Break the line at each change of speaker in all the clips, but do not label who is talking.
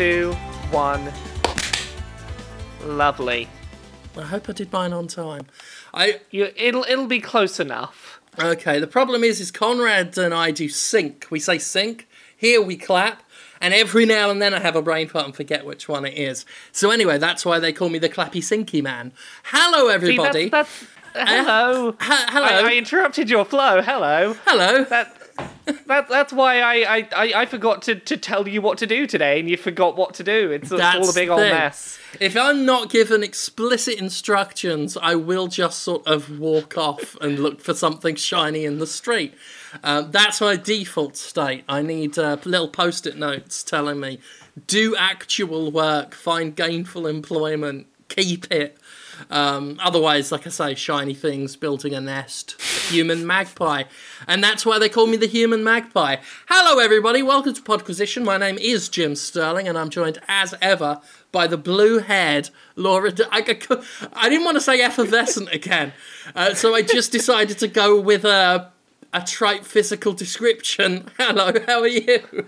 Two, one. Lovely.
I hope I did mine on time. I
You, it'll it'll be close enough.
okay. The problem is, is Conrad and I do sync. We say sync. Here we clap, and every now and then I have a brain fart and forget which one it is. So anyway, that's why they call me the Clappy Syncy Man. Hello,
See,
everybody.
that's, that's hello.
Ha- hello.
I, I interrupted your flow. Hello.
Hello.
That, that that's why I, I, I, I forgot to, to tell you what to do today, and you forgot what to do. It's, it's all a big
the
old
thing.
mess.
If I'm not given explicit instructions, I will just sort of walk off and look for something shiny in the street. Um, that's my default state. I need uh, little post it notes telling me do actual work, find gainful employment, keep it. Um, otherwise, like I say, shiny things, building a nest, human magpie. And that's why they call me the human magpie. Hello, everybody. Welcome to Podquisition. My name is Jim Sterling, and I'm joined as ever by the blue haired Laura. I didn't want to say effervescent again, uh, so I just decided to go with a, a trite physical description. Hello, how are you?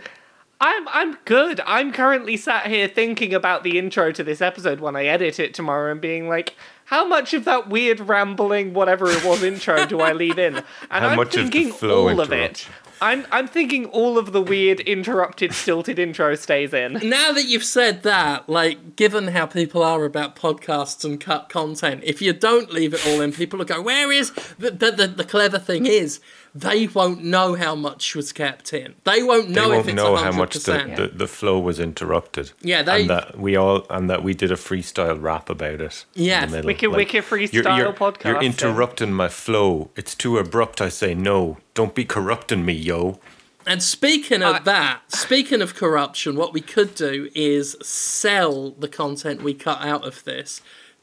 I'm I'm good. I'm currently sat here thinking about the intro to this episode when I edit it tomorrow and being like, how much of that weird rambling whatever it was intro do I leave in? And
How
I'm
much of
thinking
flow
all of it. I'm I'm thinking all of the weird interrupted stilted intro stays in.
now that you've said that, like, given how people are about podcasts and cut content, if you don't leave it all in, people will go, "Where is?" The the, the, the clever thing is, they won't know how much was kept in. They won't know
They
know
won't
if it's
know
hundred
how much the, the, the flow was interrupted.
Yeah, they-
and that we all and that we did a freestyle rap about it. Yeah,
Yes.
the middle.
Wicked, wicked freestyle
you're, you're,
podcast,
You're
then.
interrupting my flow. It's too abrupt. I say no. Don't be corrupting me, yo.
And speaking of
I-
that, speaking of corruption, what we could do is sell the content we cut out of this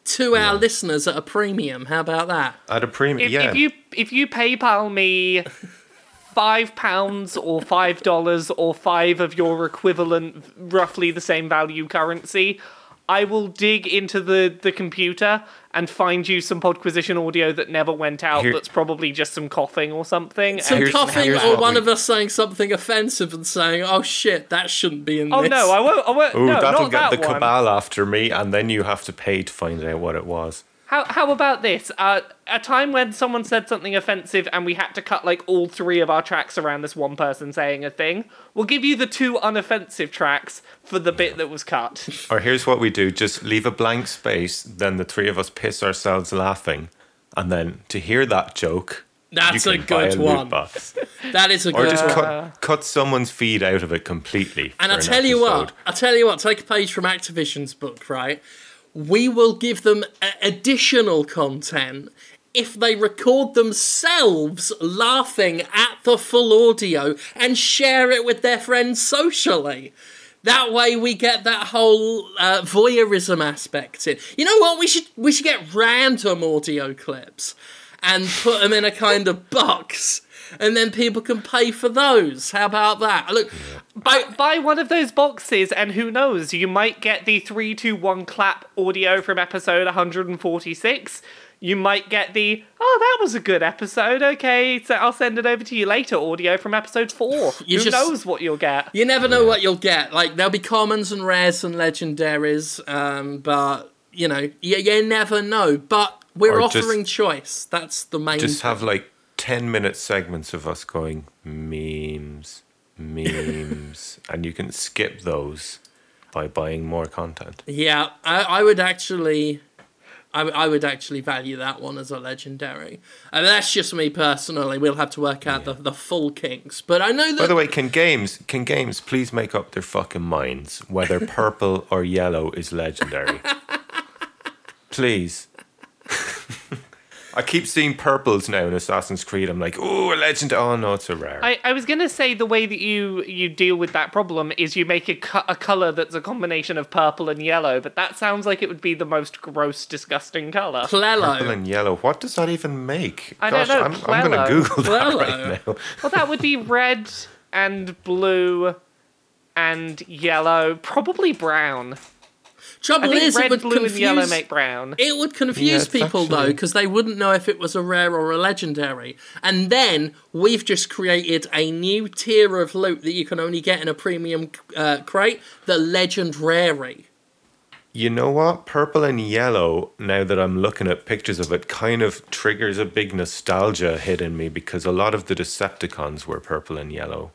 to our listeners at a premium. How about that?
At a premium,
If,
yeah.
if you if you PayPal me five pounds or five dollars or five of your equivalent, roughly the same value currency, I will dig into the the computer and find you some Podquisition audio that never went out.
Here-
that's probably just some coughing or something.
Some
and-
coughing or one
we-
of us saying something offensive and saying, "Oh shit, that shouldn't be in
Oh
this."
no, I won't. I won't.
Ooh,
no,
that'll
not
get
that
the
one.
cabal after me, and then you have to pay to find out what it was.
How how about this? Uh, a time when someone said something offensive and we had to cut like all three of our tracks around this one person saying a thing. We'll give you the two unoffensive tracks for the bit that was cut.
Or here's what we do: just leave a blank space. Then the three of us piss ourselves laughing, and then to hear that joke,
That's
you
a
can buy
good
loot
one.
box.
That is a good one.
or just cut cut someone's feed out of it completely.
And
for
I
an
tell you what,
episode.
I tell you what, take a page from Activision's book, right? We will give them a- additional content if they record themselves laughing at the full audio and share it with their friends socially. That way, we get that whole uh, voyeurism aspect in. You know what? We should we should get random audio clips and put them in a kind of box, and then people can pay for those. How about that? Look,
buy, buy one of those boxes, and who knows, you might get the three, two, one clap audio from episode 146. You might get the oh that was a good episode. Okay, so I'll send it over to you later. Audio from episode four.
You
who
just-
knows what you'll get?
You never know what you'll get. Like there'll be commons and rares and legendaries, um, but you know, you, you never know. But we're
Or just-
offering choice. That's the main.
just
thing.
have like 10 minute segments of us going memes memes and you can skip those by buying more content
Yeah, I, I would actually. I, I would actually value that one as a legendary. And that's just me personally. We'll have to work out the, the full kinks. But I know that
by the way can games can games please make up their fucking minds whether purple or yellow is legendary please I keep seeing purples now in Assassin's Creed. I'm like, oh, a legend. Oh no, it's a rare.
I, I was gonna say the way that you you deal with that problem is you make a, co- a color that's a combination of purple and yellow, but that sounds like it would be the most gross, disgusting color.
Purple and yellow. What does that even make?
I don't know,
I'm, I'm gonna Google that
Plelo.
right now.
Well, that would be red and blue and yellow, probably brown.
Trouble
I think
is, it
red,
would
blue,
confuse.
and yellow make brown.
It would confuse
Yeah, it's
people though, because they wouldn't know if it was a rare or a legendary. And then we've just created a new tier of loot that you can only get in a premium uh, crate, the Legend Rarey.
You know what? Purple and yellow, now that I'm looking at pictures of it, kind of triggers a big nostalgia hit in me because a lot of the Decepticons were purple and yellow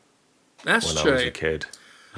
That's
when
true.
I was a kid.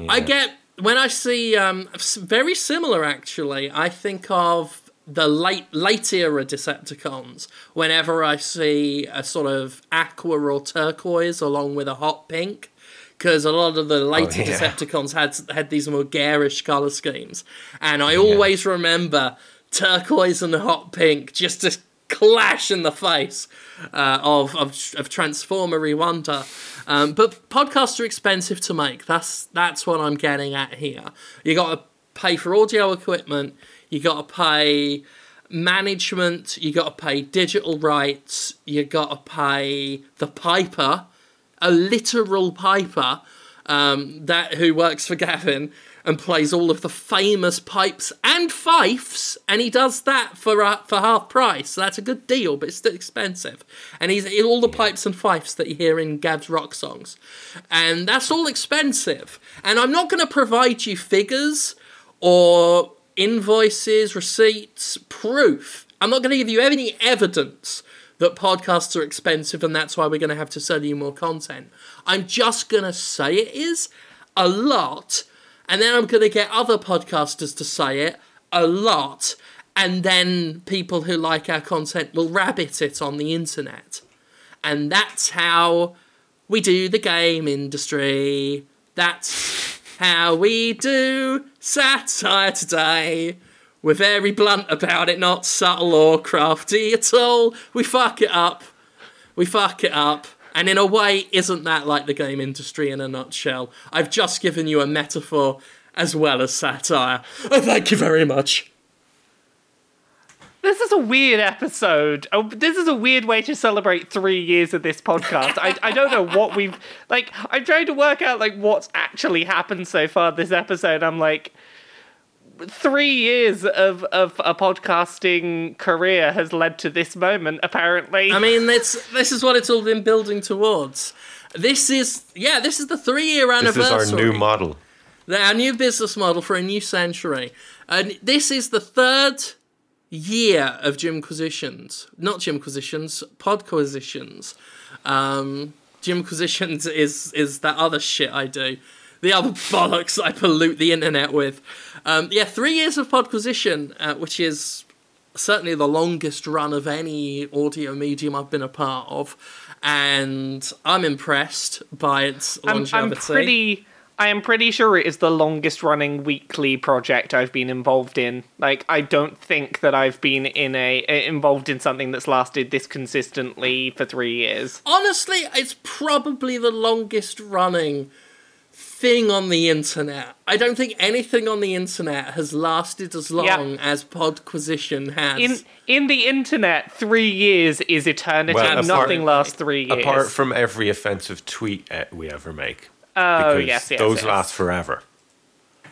I get when I see um, very similar actually. I think of the late late era Decepticons whenever I see a sort of aqua or turquoise along with a hot pink. Because a lot of the later
Oh, yeah.
Decepticons had had these more garish color schemes, and I always remember turquoise and hot pink just to clash in the face uh, of, of of Transformery wonder. Um, but podcasts are expensive to make. That's that's what I'm getting at here. You got to pay for audio equipment. You got to pay management. You got to pay digital rights. You got to pay the piper, a literal piper, um, that who works for Gavin and plays all of the famous pipes and fifes, and he does that for uh, for half price. So that's a good deal, but it's still expensive. And he's all the pipes and fifes that you hear in Gav's rock songs, and that's all expensive. And I'm not going to provide you figures or invoices, receipts, proof. I'm not going to give you any evidence that podcasts are expensive and that's why we're going to have to sell you more content. I'm just going to say it is a lot, and then I'm going to get other podcasters to say it a lot, and then people who like our content will rabbit it on the internet. And that's how we do the game industry. That's how we do satire today. We're very blunt about it, not subtle or crafty at all. We fuck it up. We fuck it up. And in a way, isn't that like the game industry in a nutshell? I've just given you a metaphor as well as satire. Oh, thank you very much.
This is a weird episode. Oh, this is a weird way to celebrate three years of this podcast. I, I don't know what we've like. I'm trying to work out like what's actually happened so far this episode. I'm like, three years of of a podcasting career has led to this moment. Apparently,
I mean, it's, this is what it's all been building towards. This is, yeah, this is the three year anniversary.
This is our new model.
our new business model for a new century. And this is the third year of Jimquisitions. Not Jimquisitions, Podquisitions. Um, Jimquisitions is, is that other shit I do. The other bollocks I pollute the internet with. Um, yeah, three years of Podquisition, uh, which is certainly the longest run of any audio medium I've been a part of. And I'm impressed by its
I'm,
longevity.
I'm pretty. I am pretty sure it is the longest running weekly project I've been involved in. Like, I don't think that I've been in a involved in something that's lasted this consistently for three years.
honestly, it's probably the longest running thing on the internet. I don't think anything on the internet has lasted as long
Yeah.
as Podquisition has.
In in the internet, three years is eternity.
Well, apart-
Nothing lasts three years.
Apart from every offensive tweet uh, we ever make.
oh
because
yes, yes,
those
yes.
last forever.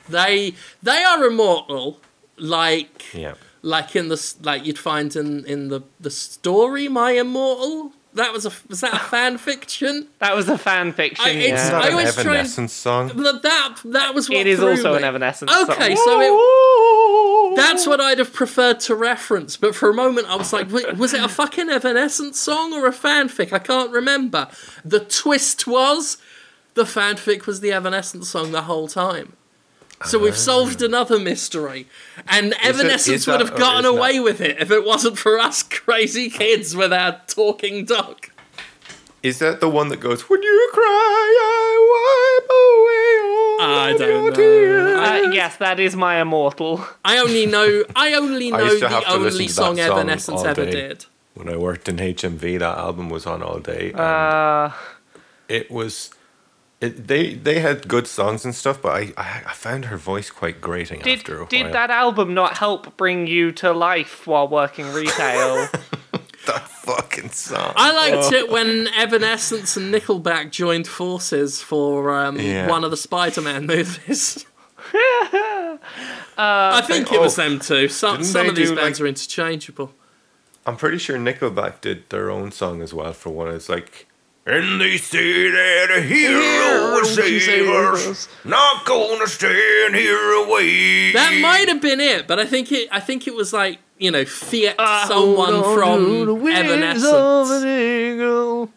they they are immortal, like
Yeah.
like in the like you'd find in in the the story My Immortal. That was a was that a fan fiction?
That was a fan fiction.
I- it's-
yeah.
Is that an
always try and-
Evanescence song?
That that, that was what
It is also
me.
an Evanescence.
Okay,
song.
so it That's what I'd have preferred to reference, but for a moment I was like, wait, was it a fucking Evanescence song or a fanfic? I can't remember. The twist was the fanfic was the Evanescence song the whole time. So we've solved another mystery. And Evanescence
is
would have
or
gotten
is
away with it if it wasn't for us crazy kids with our talking dog.
Is that the one that goes, When you cry, I wipe away all
I
of
don't
your
know.
tears.
Uh, yes, that is my immortal.
I only know I only
I
know
used to have
the
to listen
only
to that
song
song
Evanescence
all
ever
day.
did.
When I worked in HMV, that album was on all day. And
Uh,
it was. It, they they had good songs and stuff, but I, I I found her voice quite grating
did
after a
did
while.
that album not help bring you to life while working retail?
that fucking song?
I liked it when Evanescence and Nickelback joined forces for um,
Yeah.
one of the Spider-Man movies. I think it was
oh,
them too. Some, some of these bands
like-
are interchangeable.
I'm pretty sure Nickelback did their own song as well for one. It's like, and they say that a hero will save us, not gonna stand here away.
That might have been it, but I think it. I think it was like you know, fiat
I
someone
hold on
from
to the wings of
Evanescence.
an eagle,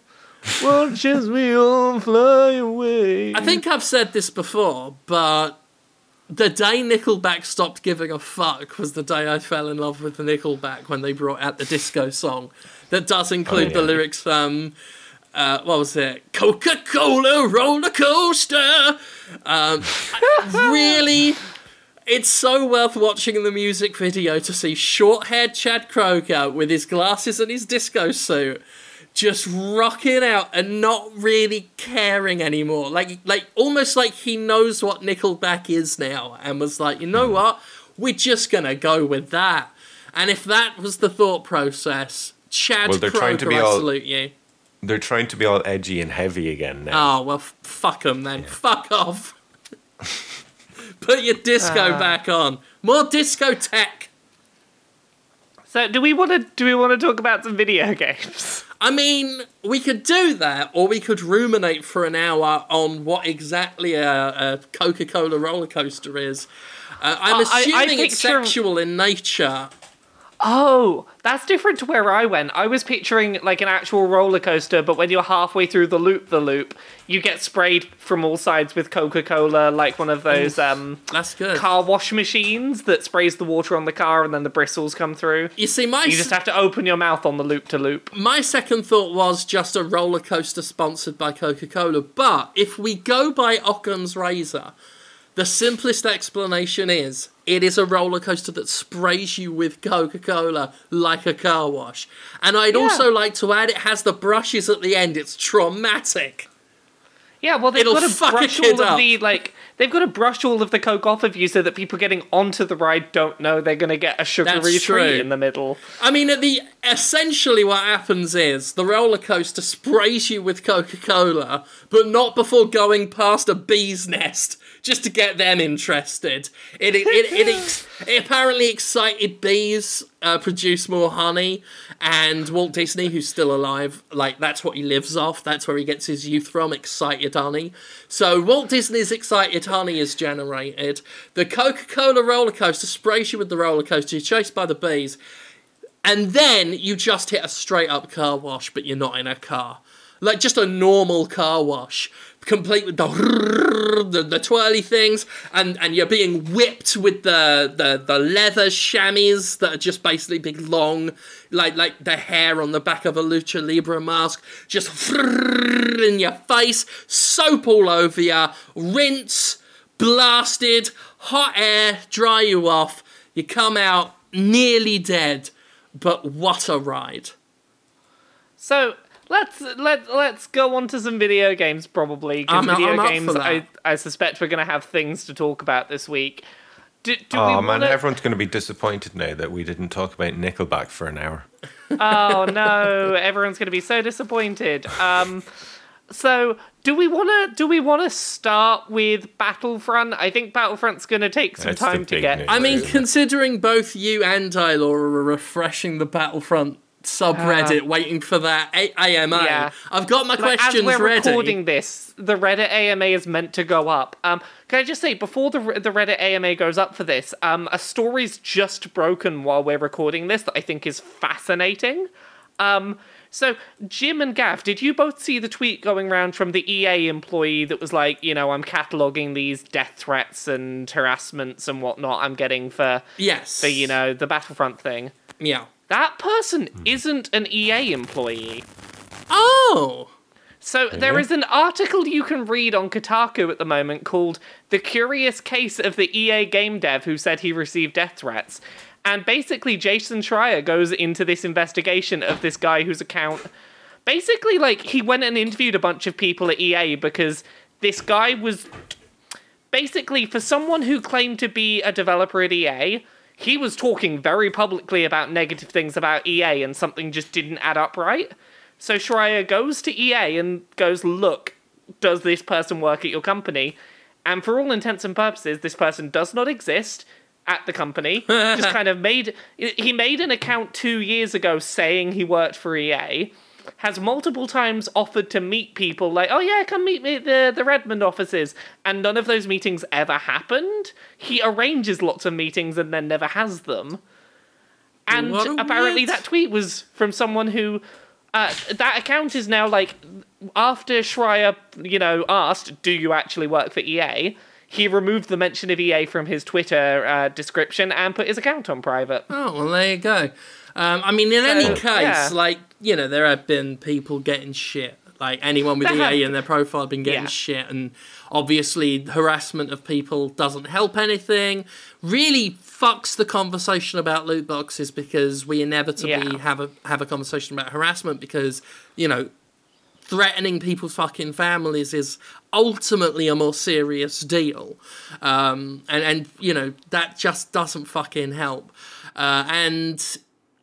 watches me all fly away.
I think I've said this before, but the day Nickelback stopped giving a fuck was the day I fell in love with the Nickelback when they brought out the disco song that does include the
yeah.
lyrics. Um, uh, what was it? Coca Cola roller coaster. Um, really, it's so worth watching the music video to see short-haired Chad Kroeger with his glasses and his disco suit just rocking out and not really caring anymore. Like like almost like he knows what Nickelback is now and was like, you know what? We're just gonna go with that. And if that was the thought process, Chad
Well, they're
Kroeger,
trying to be
I
all-
you.
They're trying to be all edgy and heavy again now.
Oh well, f- fuck them then. Fuck off. Put your disco
Ah.
back on. More disco tech.
So, do we want to do we want to talk about some video games?
I mean, we could do that, or we could ruminate for an hour on what exactly a, a Coca Cola roller coaster is. Uh, I'm
Uh, I- I
assuming it's sexual in nature.
Oh, that's different to where I went. I was picturing like an actual roller coaster, but when you're halfway through the loop, the loop, you get sprayed from all sides with Coca Cola, like one of those um,
That's good.
car wash machines that sprays the water on the car, and then the bristles come through.
you see, my
You just have to open your mouth on the loop to loop.
my second thought was just a roller coaster sponsored by Coca Cola. But if we go by Occam's razor, the simplest explanation is it is a roller coaster that sprays you with Coca Cola like a car wash. And I'd
Yeah.
also like to add it has the brushes at the end. It's traumatic.
Yeah, well, they've
It'll
got to brush all of
up.
the like. They've got to brush all of the coke off of you so that people getting onto the ride don't know they're going to get a sugary
That's true.
treat in the middle.
I mean, at the essentially what happens is the roller coaster sprays you with Coca Cola, but not before going past a bee's nest, just to get them interested. It it it, it, ex- it apparently excited bees uh, produce more honey, and Walt Disney, who's still alive, like that's what he lives off. That's where he gets his youth from. Excited honey. So Walt Disney's excited honey is generated. The Coca Cola roller coaster sprays you with the roller coaster. You're chased by the bees and then you just hit a straight up car wash, but you're not in a car. Like just a normal car wash, complete with the the, the twirly things, and, and you're being whipped with the, the, the leather chamois that are just basically big long, like like the hair on the back of a lucha libre mask, just in your face, soap all over you, rinse, blasted, hot air, dry you off. You come out nearly dead, but what a ride!
So let's let let's go on to some video games probably because
I'm-
video
I'm up for
games
that.
I I suspect we're gonna have things to talk about this week. Do, do
oh
we
man,
wanna...
everyone's going to be disappointed now that we didn't talk about Nickelback for an hour.
Oh no, everyone's gonna be so disappointed. Um, so do we wanna do we wanna start with Battlefront? I think Battlefront's gonna take some
That's
time to get.
news.
I mean,
Isn't it?
considering both you and I, Laura, are refreshing the Battlefront subreddit, waiting for that A- AMA,
Yeah.
I've got my
Like,
questions
as we're
ready.
recording this, the Reddit AMA is meant to go up. Um, can I just say before the the Reddit AMA goes up for this, um, a story's just broken while we're recording this that I think is fascinating. Um, so Jim and Gav, did you both see the tweet going around from the EA employee that was like, you know, I'm cataloging these death threats and harassments and whatnot I'm getting for
Yes.
for you know the Battlefront thing?
Yeah.
That person hmm. isn't an EA employee.
Oh.
So there is an article you can read on Kotaku at the moment called "The Curious Case of the EA Game Dev Who Said He Received Death Threats," and basically Jason Schreier goes into this investigation of this guy whose account, basically like he went and interviewed a bunch of people at EA because this guy was basically for someone who claimed to be a developer at EA. He was talking very publicly about negative things about EA, and something just didn't add up right. So Schreier goes to EA and goes, Look, does this person work at your company? And for all intents and purposes, this person does not exist. at the company. just kind of made he made an account two years ago saying he worked for EA. Has multiple times offered to meet people like, oh yeah, come meet me at the, the Redmond offices. And none of those meetings ever happened. He arranges lots of meetings and then never has them. And apparently
weird-
that tweet was from someone who uh, that account is now like after Schreier, you know, asked, "Do you actually work for EA?" He removed the mention of EA from his Twitter uh, description and put his account on private.
Oh well, there you go. Um, I mean, in any case,
yeah.
like you know, there have been people getting shit. Like anyone with EA in their profile been getting
Yeah.
shit, and obviously harassment of people doesn't help anything. Really fucks the conversation about loot boxes because we inevitably
Yeah.
have a have a conversation about harassment because you know threatening people's fucking families is ultimately a more serious deal. Um, and, and, you know, that just doesn't fucking help. Uh, and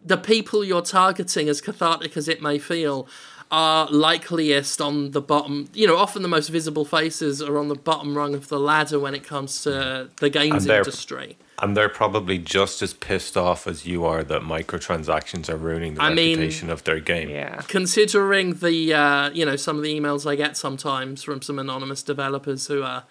the people you're targeting, as cathartic as it may feel, are likeliest on the bottom. You know, often the most visible faces are on the bottom rung of the ladder when it comes to the games
And
industry.
And they're probably just as pissed off as you are that microtransactions are ruining the
I mean-
reputation of their game.
Yeah.
considering the uh, you know some of the emails I get sometimes from some anonymous developers who are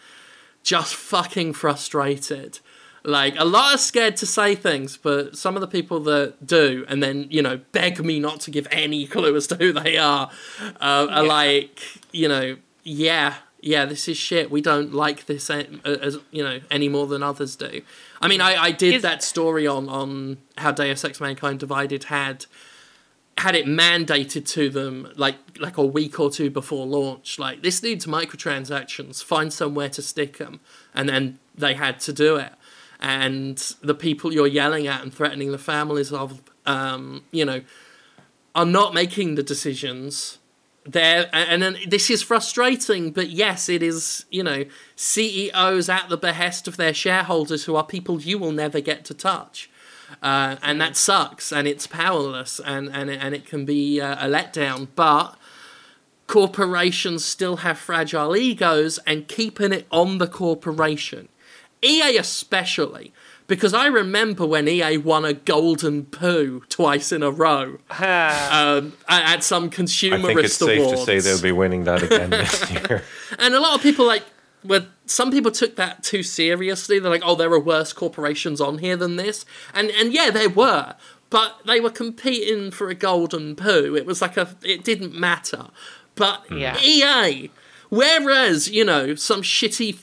just fucking frustrated. Like a lot are scared to say things, but some of the people that do, and then you know beg me not to give any clue as to who they are, uh, are like you know yeah yeah this is shit. We don't like this as you know any more than others do. I mean I, I did
Is-
that story on on how Deus Ex Mankind Divided had had it mandated to them like like a week or two before launch like this needs microtransactions find somewhere to stick them and then they had to do it and the people you're yelling at and threatening the families of um, you know are not making the decisions. There and then this is frustrating but yes it is you know ceos at the behest of their shareholders who are people you will never get to touch. Uh, and that sucks and it's powerless and and it, and it can be uh, a letdown but corporations still have fragile egos and keeping it on the corporation EA especially because I remember when EA won a golden poo twice in a row um, at, at some
I think it's safe to say they'll be winning that again this year.
And a lot of people like well, some people took that too seriously. They're like, "Oh, there are worse corporations on here than this," and and yeah, there were, but they were competing for a golden poo. It was like a, it didn't matter. But
Yeah.
EA, whereas you know some shitty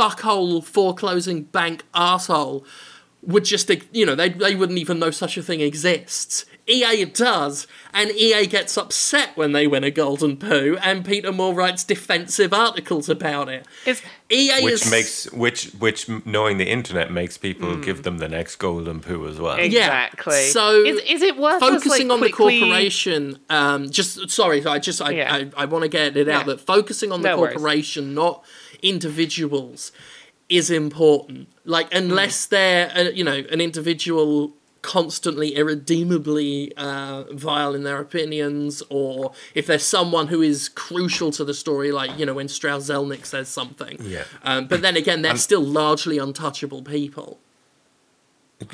fuckhole foreclosing bank asshole would just you know they they wouldn't even know such a thing exists. EA does, and EA gets upset when they win a golden poo, and Peter Moore writes defensive articles about it.
It's
EA
which
is
makes which which knowing the internet makes people give them the next golden poo as well.
Ex-
yeah.
Exactly.
So
Is- is it worth us,
focusing
like,
on
quickly-
the corporation? Um, just sorry, I just I
Yeah.
I, I want to get it out
Yeah.
that focusing on the
No worries.
corporation, not individuals, is important. Like unless
Hmm.
they're uh, you know an individual constantly irredeemably uh, vile in their opinions or if there's someone who is crucial to the story like you know when Strauss Zelnick says something
Yeah.
um, but then again they're still largely untouchable people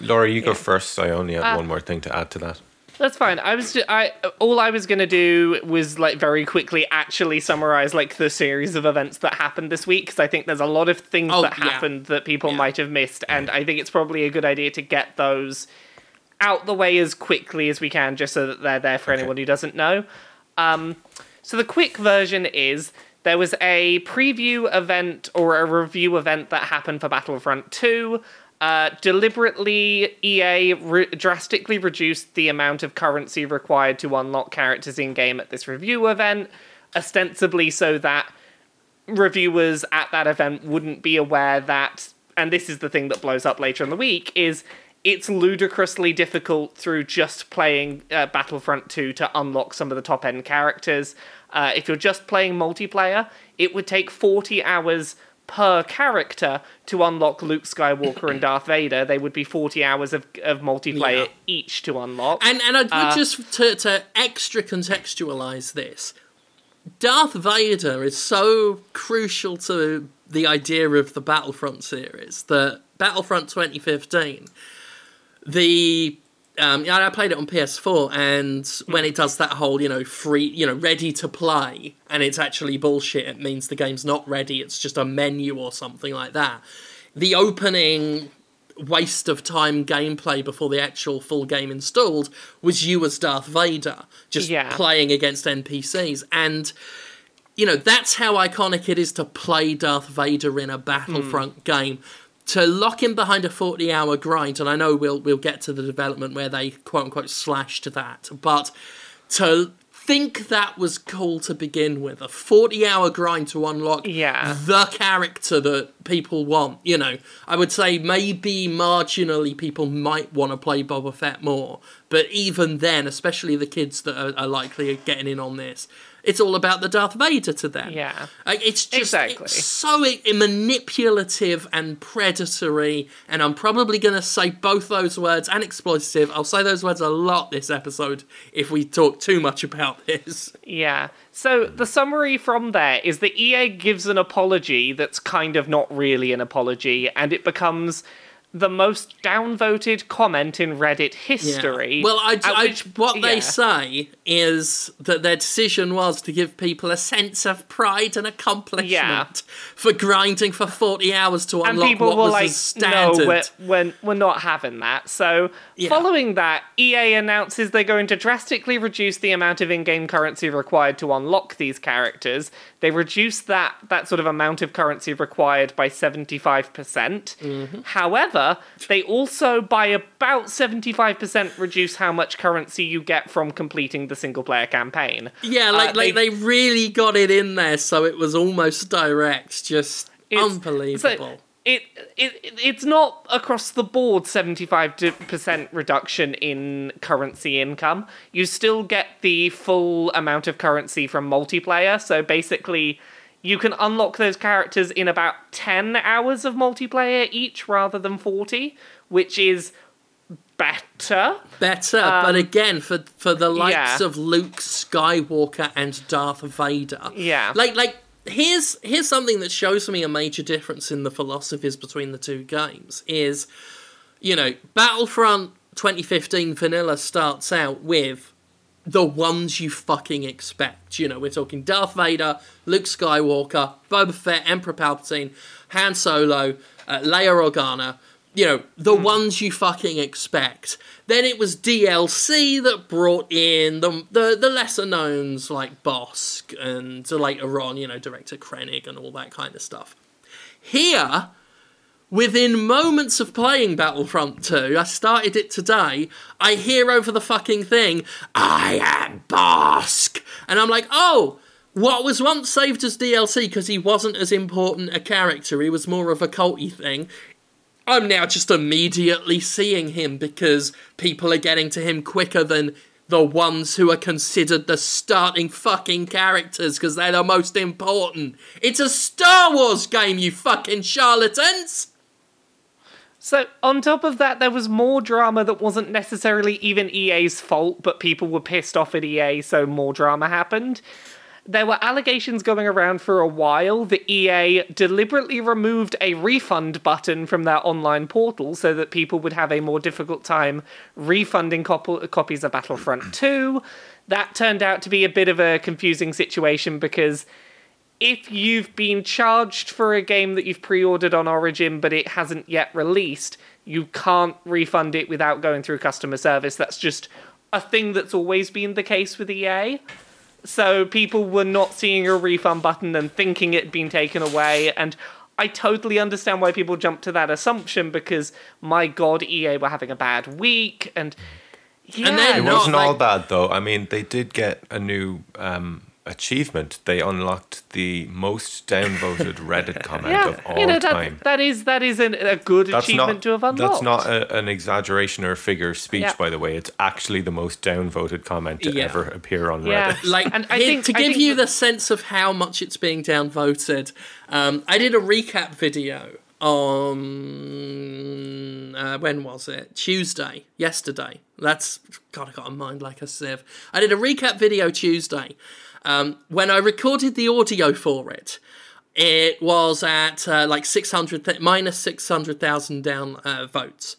Laura, you go
Yeah.
first. I only have
Uh,
one more thing to add to that.
That's fine. I was ju- I all I was gonna do was like very quickly actually summarize like the series of events that happened this week because I think there's a lot of things
Oh,
that
yeah.
happened that people
Yeah.
might have missed, and I think it's probably a good idea to get those out the way as quickly as we can, just so that they're there for
Okay.
anyone who doesn't know. Um, so the quick version is there was a preview event or a review event that happened for Battlefront 2. Uh, deliberately, EA re- drastically reduced the amount of currency required to unlock characters in game at this review event, ostensibly so that reviewers at that event wouldn't be aware that and this is the thing that blows up later in the week is it's ludicrously difficult through just playing uh, Battlefront 2 to unlock some of the top end characters. Uh, if you're just playing multiplayer, it would take 40 hours per character to unlock Luke Skywalker and Darth Vader. They would be 40 hours of, of multiplayer
Yeah.
each to unlock.
And and I would
Uh,
just to to extra contextualize this, Darth Vader is so crucial to the idea of the Battlefront series that Battlefront 2015, the um, yeah, I played it on PS4, and when it does that whole, you know, free, you know, ready to play, and it's actually bullshit, it means the game's not ready, it's just a menu or something like that. The opening waste of time gameplay before the actual full game installed was you as Darth Vader, just
Yeah.
playing against NPCs. And, you know, that's how iconic it is to play Darth Vader in a Battlefront game. To lock him behind a 40 hour grind, and I know we'll, we'll get to the development where they quote unquote slashed that, but to think that was cool to begin with a 40 hour grind to unlock
Yeah.
the character that people want. You know, I would say maybe marginally people might want to play Boba Fett more, but even then, especially the kids that are, are likely getting in on this, it's all about the Darth Vader to them.
Yeah.
Like, it's just
Exactly.
it's so manipulative and predatory, and I'm probably going to say both those words and exploitative. I'll say those words a lot this episode if we talk too much about this.
Yeah. So the summary from there is that EA gives an apology that's kind of not really an apology, and it becomes the most downvoted comment in Reddit history.
Well, I, I-
which-
what they say is that their decision was to give people a sense of pride and accomplishment
Yeah.
for grinding for 40 hours to unlock and
people
what
were
was
like,
standard.
"No, we're, we're we're not having that." So,
Yeah.
following that, EA announces they're going to drastically reduce the amount of in-game currency required to unlock these characters. They reduce that that sort of amount of currency required by seventy-five percent.
Mm-hmm.
However, they also by about seventy-five percent reduce how much currency you get from completing the single-player campaign.
yeah, like,
uh,
like
they-
they really got it in there so it was almost direct. Just unbelievable.
so it, it it's not across the board 75% reduction in currency income. You still get the full amount of currency from multiplayer. So basically, you can unlock those characters in about 10 hours of multiplayer each rather than 40, which is better.
Better, but again, for for the likes
Um, yeah.
of Luke Skywalker and Darth Vader.
Yeah.
Like like here's here's something that shows me a major difference in the philosophies between the two games is you know, Battlefront 2015 vanilla starts out with the ones you fucking expect. You know, we're talking Darth Vader, Luke Skywalker, Boba Fett, Emperor Palpatine, Han Solo, uh, Leia Organa. You know, the ones you fucking expect. Then it was DLC that brought in the the, the lesser knowns like Bossk and later on, you know, director Krennic and all that kind of stuff. Here, Within moments of playing Battlefront 2, I started it today, I hear over the fucking thing, I am Bossk! And I'm like, oh, what was once saved as DLC because he wasn't as important a character, he was more of a culty thing. I'm now just immediately seeing him because people are getting to him quicker than the ones who are considered the starting fucking characters because they're the most important. It's a Star Wars game, you fucking charlatans!
So, on top of that, there was more drama that wasn't necessarily even EA's fault, but people were pissed off at EA, so more drama happened. There were allegations going around for a while that EA deliberately removed a refund button from their online portal so that people would have a more difficult time refunding cop- copies of Battlefront 2. That turned out to be a bit of a confusing situation because if you've been charged for a game that you've pre-ordered on Origin but it hasn't yet released, you can't refund it without going through customer service. That's just a thing that's always been the case with EA. So people were not seeing a refund button and thinking it had been taken away and I totally understand why people jump to that assumption because my god EA were having a bad week and yeah,
then
It wasn't
like-
all bad though. I mean, they did get a new um, achievement. They unlocked the most downvoted Reddit comment
yeah,
of all
you know
time.
that that is that is an, a good
That's
achievement
not
to have unlocked.
that's not a, an exaggeration or figure of speech,
Yeah.
by the way. It's actually the most downvoted comment to
Yeah.
ever appear on
Yeah.
Reddit.
like
And I think-
to give
think
you the sense of how much it's being downvoted um, i did a recap video on uh, when was it tuesday yesterday that's god i got a mind like a sieve i did a recap video tuesday um, when i recorded the audio for it it was at uh, like 600 th- minus 600,000 down uh, votes.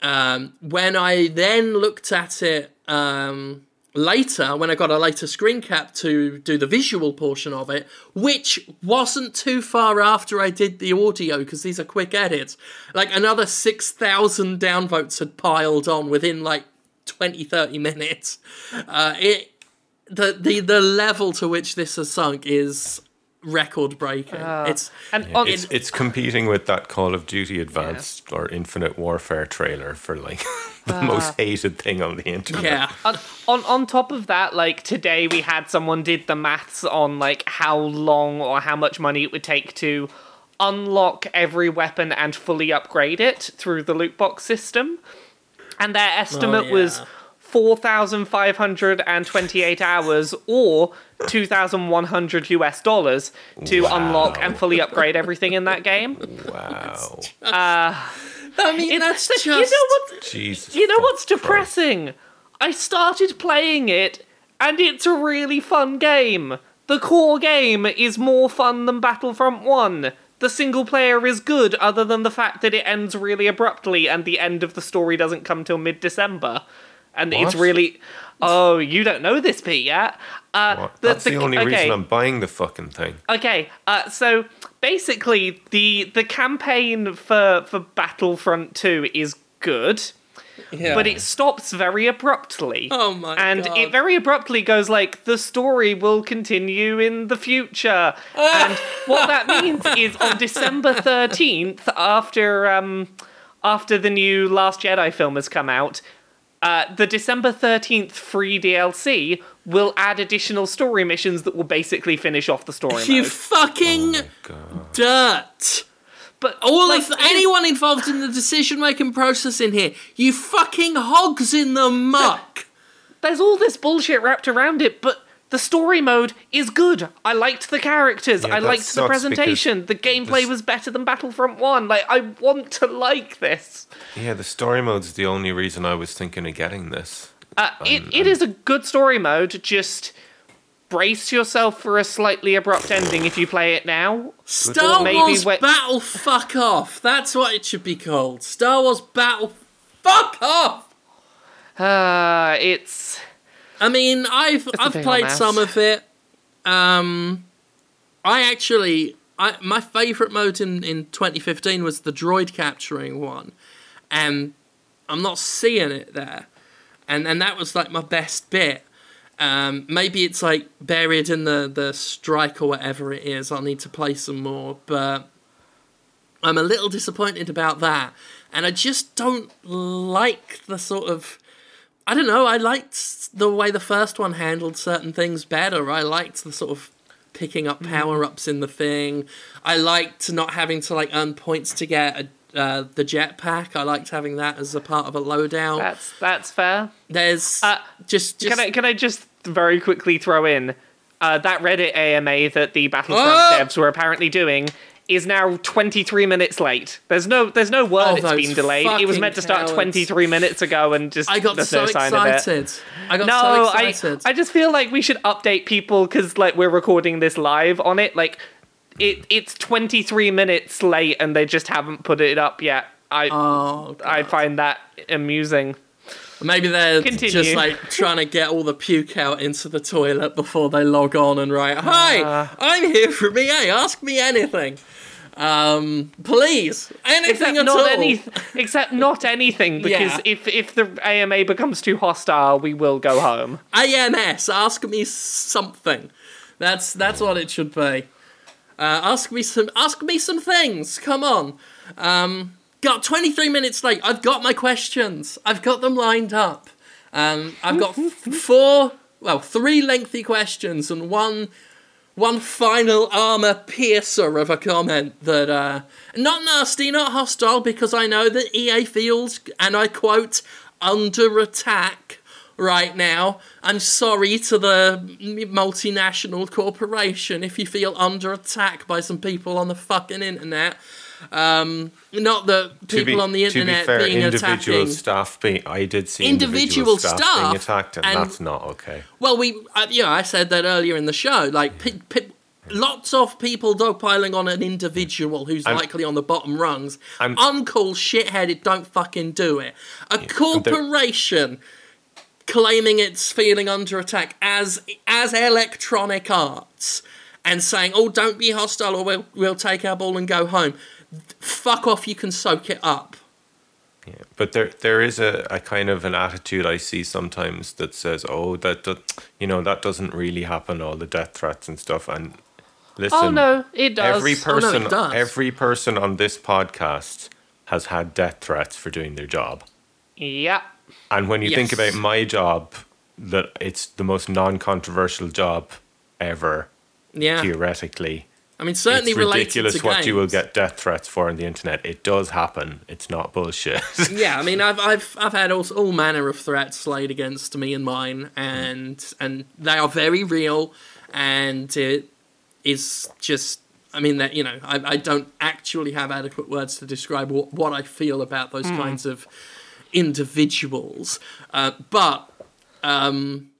Um, when I then looked at it um, later, when I got a later screen cap to do the visual portion of it, which wasn't too far after I did the audio because these are quick edits, like another 6,000 downvotes had piled on within like 20, 30 minutes. Uh, it the, the the level to which this has sunk is record breaking. Ah. it's
And on,
It's it's competing with that Call of Duty Advanced or Infinite Warfare trailer for like the ah. most hated thing on the internet.
yeah.
on, on on top of that, like today we had someone did the maths on like how long or how much money it would take to unlock every weapon and fully upgrade it through the loot box system. And their oh, estimate was
yeah.
4,528 hours or 2,100 US dollars to
Wow.
unlock and fully upgrade everything in that game.
Wow.
Uh, I mean, that's just.
you know what?
Jesus.
You know what's
fuck Christ.
depressing? I started playing it, and it's a really fun game. The core game is more fun than Battlefront 1. The single player is good, other than the fact that it ends really abruptly, and the end of the story doesn't come till mid December. And it's really. Oh, you don't know this bit yet? Uh,
What? That's the, only
okay.
reason I'm buying the fucking thing.
Okay, uh, so basically, the the campaign for for Battlefront Two is good,
yeah.
but it stops very abruptly.
Oh my
And
God.
it very abruptly goes like the story will continue in the future, and what that means is on December thirteenth, after um after the new Last Jedi film has come out. Uh, the December 13th free DLC will add additional story missions that will basically finish off the story mode.
You
mode.
fucking
God.
dirt.
But
All
like,
of anyone involved in the decision making process in here, you fucking hogs in the muck.
there's all this bullshit wrapped around it, but the story mode is good. I liked the characters.
Yeah,
I liked the presentation. The gameplay
this-
was better than Battlefront 1. Like, I want to like this.
Yeah, the story mode's the only reason I was thinking of getting this.
Uh, it, it is a good story mode, just brace yourself for a slightly abrupt ending if you play it now.
Star
Maybe
Wars
when-
Battle Fuck Off. That's what it should be called. Star Wars Battle Fuck Off.
Uh, it's.
I mean, I've
a
I've played some of it. Um, I actually, I my favorite mode in in 2015 was the droid capturing one, and I'm not seeing it there, and and that was like my best bit. Um, maybe it's like buried in the the strike or whatever it is. I'll need to play some more, but I'm a little disappointed about that, and I just don't like the sort of. I don't know. I liked the way the first one handled certain things better. I liked the sort of picking up power ups in the thing. I liked not having to like earn points to get a, uh, the jetpack. I liked having that as a part of a loadout.
That's that's fair.
There's
Uh,
just just
Can I can I just very quickly throw in uh, that Reddit AMA that the Battlefront
Oh!
devs were apparently doing is now 23 minutes late. There's no there's no word
Oh,
it's been delayed. It was meant to start
cowards.
23 minutes ago and just
I got so
no sign of it.
excited. I got
No,
so
I
excited.
I just feel like we should update people because like we're recording this live on it. Like it it's 23 minutes late and they just haven't put it up yet. I
oh,
I find that amusing.
Maybe they're
Continue.
just like trying to get all the puke out into the toilet before they log on and write, "Hi,
Uh.
I'm here from EA. Ask me anything, um, please, anything
Except
at
not
all."
any, except not anything, because
Yeah.
if if the AMA becomes too hostile, we will go home.
AMS, ask me something. That's that's what it should be. Uh, ask me some ask me some things. Come on. Um, got 23 minutes late. I've got my questions. I've got them lined up. Um, I've got f- four, well, three lengthy questions and one one final armor piercer of a comment that uh not nasty, not hostile, because I know that EA feels, and I quote, under attack right now. I'm sorry to the multinational corporation if you feel under attack by some people on the fucking internet. Um, not that
To
people
be,
on the
to be
internet
fair,
being
individual
attacking.
staff being, I did see
Individual
individual, staff,
staff
being attacked, and,
and-
that's not okay.
Well, we, uh, yeah, I said that earlier in the show. Like, pe- pe- Lots of people dogpiling on an individual who's
And-
likely on the bottom rungs.
And-
Uncool, shitheaded, don't fucking do it. A corporation claiming it's feeling under attack as as Electronic Arts and saying, "Oh, don't be hostile, or we'll we'll take our ball and go home." Fuck off! You can soak it up.
Yeah, but there there is a, a kind of an attitude I see sometimes that says, "Oh, that do, you know that doesn't really happen. All the death threats and stuff." And listen,
Oh no, it does.
every
Oh, no,
person,
does.
every person on this podcast has had death threats for doing their job.
yeah.
And when you think about my job, that it's the most non-controversial job ever,
Yeah,
theoretically.
I mean, certainly
it's
related
ridiculous
to
what you will get death threats for on the internet. It does happen. It's not bullshit.
yeah, I mean, I've I've I've had all, all manner of threats laid against me and mine, and and they are very real, and it is just. I mean that you know I, I don't actually have adequate words to describe what, what I feel about those hmm. kinds of individuals, uh, but um,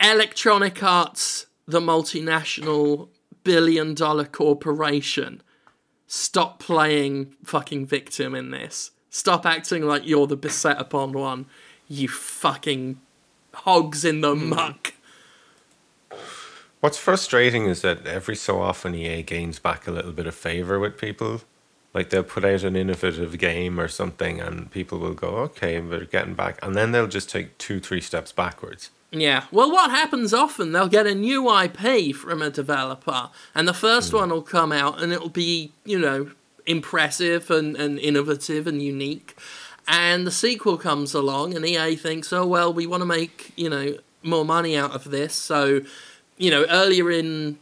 Electronic Arts, the multinational billion dollar corporation, stop playing fucking victim in this. Stop acting like you're the beset upon one, you fucking hogs in the muck.
What's frustrating is that every so often EA gains back a little bit of favor with people. Like they'll put out an innovative game or something, and people will go, "Okay, we're getting back," and then they'll just take two, three steps backwards.
Yeah. Well, what happens often, they'll get a new IP from a developer, and the first hmm. one will come out and it'll be, you know, impressive and, and innovative and unique. And the sequel comes along, and EA thinks, oh, well, we want to make, you know, more money out of this. So, you know, earlier in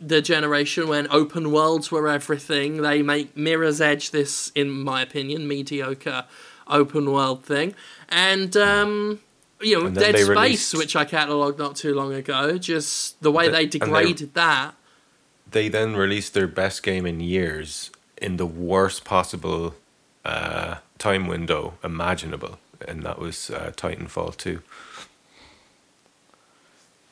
the generation when open worlds were everything, they make Mirror's Edge this, in my opinion, mediocre open world thing. And, um, you know, Dead Space,
released-
which I catalogued not too long ago, just the way
The-
they
and they-
degraded that.
They then released their best game in years in the worst possible uh, time window imaginable, and that was uh, Titanfall two.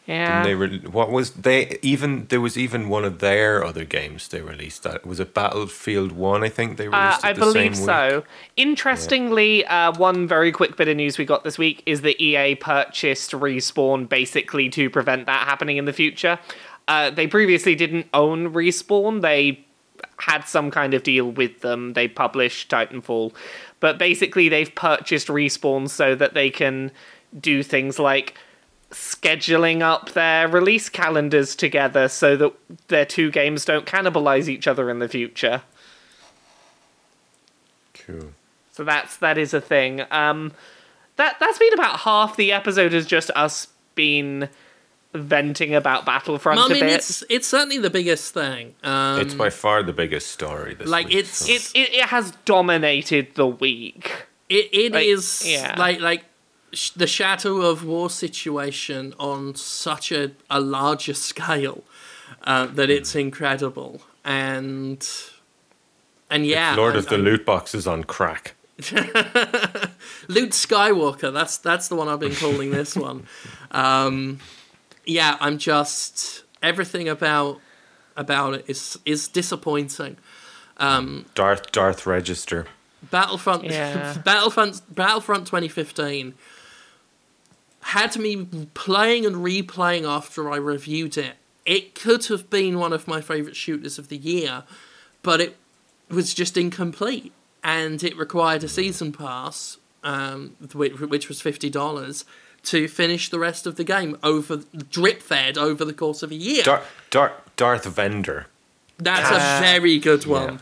Yeah.
And they re- what was they even there was even one of their other games they released that was it Battlefield One I think they
Uh,
released it
I
the
believe so. Interestingly, uh, one very quick bit of news we got this week is that EA purchased Respawn basically to prevent that happening in the future. Uh, they previously didn't own Respawn. They had some kind of deal with them. They published Titanfall. But basically, they've purchased Respawn so that they can do things like scheduling up their release calendars together so that their two games don't cannibalize each other in the future.
Cool.
So that's that is a thing. Um, that that's been about half the episode is just us being venting about Battlefront
I mean,
bit.
it's it's certainly the biggest thing. Um,
It's by far the biggest story this
like,
week,
it's-
so-
It, it it has dominated the week.
It it
Like,
is
yeah.
like like sh- the shadow of war situation on such a, a larger scale uh, that it's
Hmm.
incredible and and yeah,
Lord
I'm-
of the
I'm-
Loot Boxes on crack.
Loot Skywalker. That's that's the one I've been calling this one. Um, yeah, I'm just everything about about it is is disappointing.
Darth Darth Register.
Battlefront,
Yeah.
Battlefront, Battlefront 2015 had me playing and replaying after I reviewed it. It could have been one of my favorite shooters of the year, but it was just incomplete, and it required a season pass, um, which, which was fifty dollars. To finish the rest of the game over drip fed over the course of a year.
Dar- Dar- Darth Vendor.
That's
Uh,
a very good one.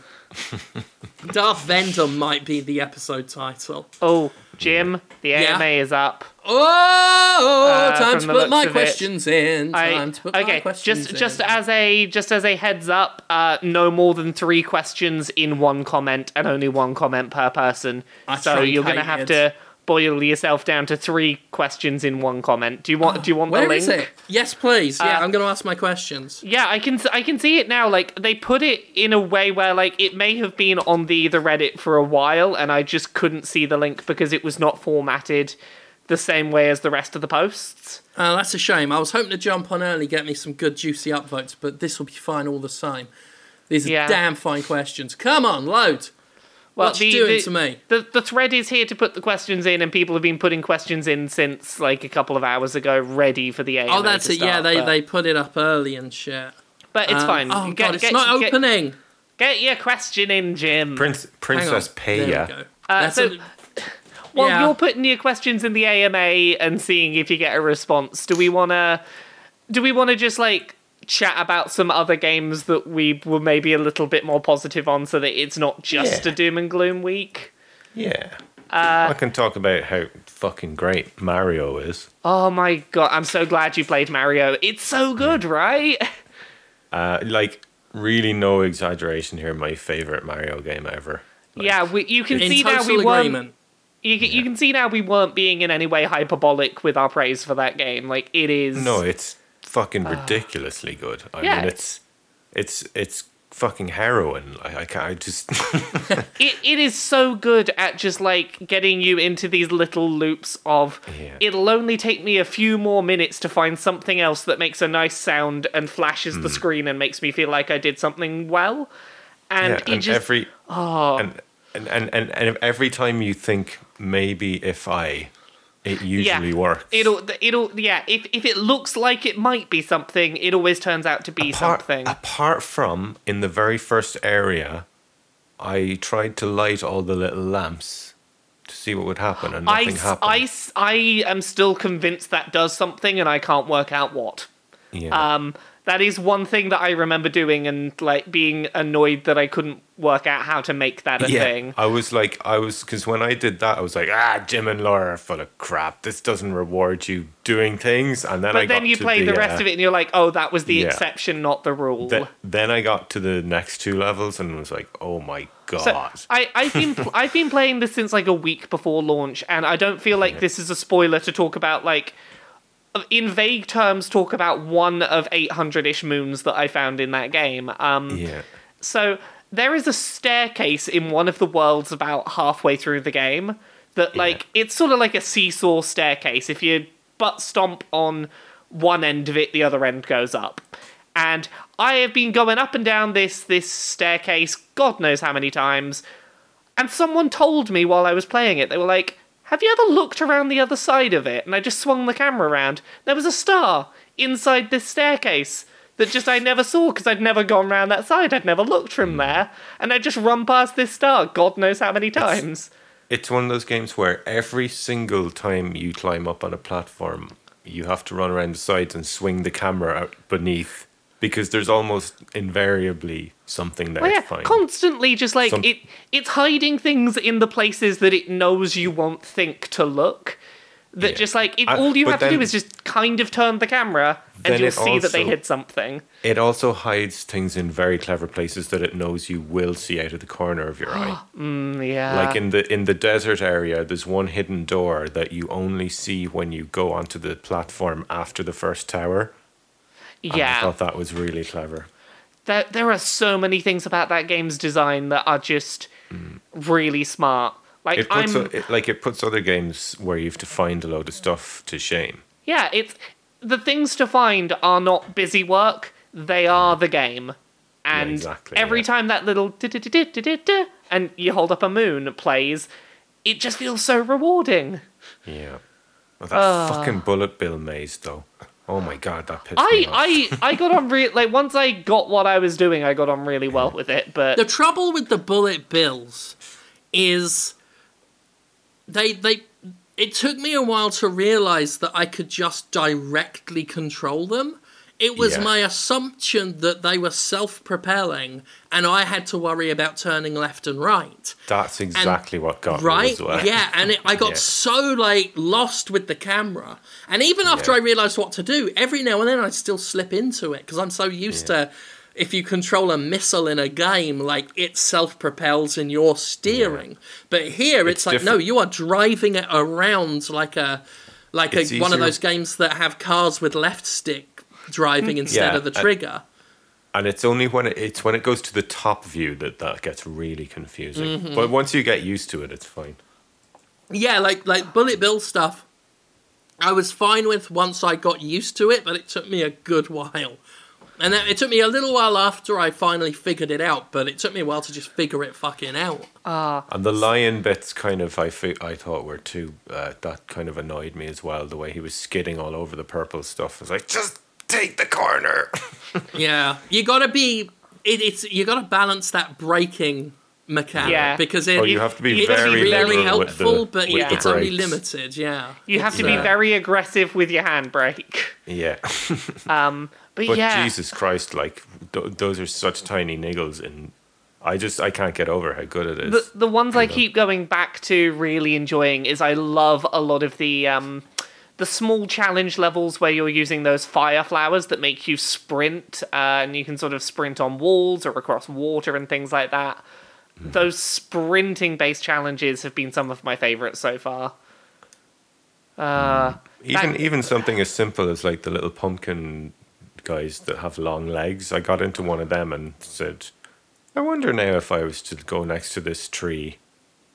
Darth Vendor might be the episode title.
Oh, Jim, the
Yeah.
AMA is up.
Oh,
Uh,
time to put my
of it,
questions in.
I,
to put my
okay,
questions
just just as a just as a heads up, uh, no more than three questions in one comment, and only one comment per person.
I
so you're gonna have to boil yourself down to three questions in one comment. Do you want Do you want the
Where
link?
is it? Yes, please. Yeah,
Uh,
I'm going to ask my questions.
Yeah, I can I can see it now. Like they put it in a way where like it may have been on the the Reddit for a while, and I just couldn't see the link because it was not formatted the same way as the rest of the posts.
Uh, that's a shame. I was hoping to jump on early, get me some good juicy upvotes, but this will be fine all the same. These are
Yeah.
damn fine questions. Come on, load.
Well,
What you doing to me?
The, the thread is here to put the questions in, and people have been putting questions in since like a couple of hours ago, ready for the AMA.
Oh, that's
to
it. Yeah, they,
but,
they put it up early and shit.
But it's
Um,
fine.
Oh
Get-
god, it's
get-
not
get-
opening.
Get your question in, Jim.
Prince, Princess
There we
Uh, so-
a-
Well,
Yeah.
you're putting your questions in the AMA and seeing if you get a response. Do we want to? Do we want to just like chat about some other games that we were maybe a little bit more positive on, so that it's not just
Yeah.
a doom and gloom week?
Yeah.
Uh,
I can talk about how fucking great Mario is.
Oh my god! I'm so glad you played Mario. It's so good, right?
Uh, like, really, no exaggeration here. My favorite Mario game ever.
yeah, we, you can see now
total
we weren't. You, can- you can see now we weren't being in any way hyperbolic with our praise for that game. Like it is.
No, it's fucking ridiculously good. I
Ah. Yeah.
mean, it's it's it's fucking heroin. I, I can't. I just
It, it is so good at just like getting you into these little loops of
Yeah.
it'll only take me a few more minutes to find something else that makes a nice sound and flashes
Hmm.
the screen and makes me feel like I did something well. And
yeah,
it
and
just
every
oh
and, and and and and every time you think maybe if I, it usually works.
It'll it'll yeah, if if it looks like it might be something, it always turns out to be
apart,
something.
apart from in the very first area, I tried to light all the little lamps to see what would happen, and
I,
nothing
s-
happened.
I, I am still convinced that does something and I can't work out what.
yeah.
Um, that is one thing that I remember doing and like being annoyed that I couldn't work out how to make that a
yeah,
thing.
I was like, I was because when I did that, I was like, ah, Jim and Laura are full of crap. This doesn't reward you doing things, and then I
But then
got
you play the, rest
uh,
of it and you're like, oh, that was the
yeah.
exception, not the rule.
Th- then I got to the next two levels and was like, oh my god.
So I, I've been pl- I've been playing this since like a week before launch, and I don't feel like this is a spoiler to talk about like in vague terms talk about one of 800-ish moons that I found in that game. Um,
yeah.
So there is a staircase in one of the worlds about halfway through the game that like it's sort of like a seesaw staircase. If you butt stomp on one end of it, the other end goes up. And I have been going up and down this this staircase, God knows how many times. And someone told me while I was playing it, they were like, "Have you ever looked around the other side of it?" And I just swung the camera around. There was a star inside this staircase that just I never saw because I'd never gone round that side. I'd never looked from hmm. there, and I just run past this star. God knows how many times.
It's one of those games where every single time you climb up on a platform, you have to run around the sides and swing the camera out beneath because there's almost invariably something there
Well, yeah, constantly just like
Some-
it. It's hiding things in the places that it knows you won't think to look. That
Yeah.
just like it,
I-
all you have to do is just kind of turn the camera, and you'll see that they hid something.
it also hides things in very clever places that it knows you will see out of the corner of your eye.
Mm, yeah,
Like in the in the desert area, there's one hidden door that you only see when you go onto the platform after the first tower. And I thought that was really clever.
There, there are so many things about that game's design that are just really smart. Like
Mm. It puts
I'm,
it, like it puts other games where you have to find a load of stuff to shame.
yeah, it's the things to find are not busy work; they are the game. And
exactly,
every
yeah.
time that little and you hold up a moon plays, it just feels so rewarding.
Yeah. Oh, that fucking bullet bill maze though. Oh my god, that pissed me off.
I, I, I got on really like once I got what I was doing, I got on really well with it. But
The trouble with the bullet bills is they they it took me a while to realize that I could just directly control them. It was
Yeah.
my assumption that they were self-propelling and I had to worry about turning left and right.
That's exactly what got me
Right?
as well.
Yeah, and it, I got
Yeah.
so like lost with the camera. And even after
Yeah.
I realized what to do, every now and then I still slip into it because I'm so used to if you control a missile in a game, like it self-propels and you're steering. But here it's,
It's
like no, you are driving it around like a like a, one of those games that have cars with left stick driving instead
Yeah,
of the
uh,
trigger.
And it's only when it, it's when it goes to the top view that that gets really confusing.
Mm-hmm.
But once you get used to it, it's fine.
Yeah, like like bullet bill stuff. I was fine with once I got used to it, but it took me a good while. And then it took me a little while after I finally figured it out, but it took me a while to just figure it fucking out.
And the lion bits kind of I fi- I thought were too uh, that kind of annoyed me as well. The way he was skidding all over the purple stuff. I was like, just take the corner.
Yeah, you gotta be. It, it's you gotta balance that braking mechanic
Yeah.
because it,
Oh, you have to be
it
very
be very helpful,
the-
but yeah, it's only limited. Yeah,
You have
It's,
to be
uh,
very aggressive with your handbrake.
yeah.
Um, but,
But
yeah,
Jesus Christ, like th- those are such tiny niggles, and I just I can't get over how good it is.
the the ones I
you know.
keep going back to, really enjoying, is I love a lot of the um, the small challenge levels where you're using those fire flowers that make you sprint, uh, and you can sort of sprint on walls or across water and things like that.
Hmm.
Those sprinting based challenges have been some of my favorites so far. Uh,
even
that-
even something as simple as like the little pumpkin guys that have long legs. I got into one of them and said, I wonder now if I was to go next to this tree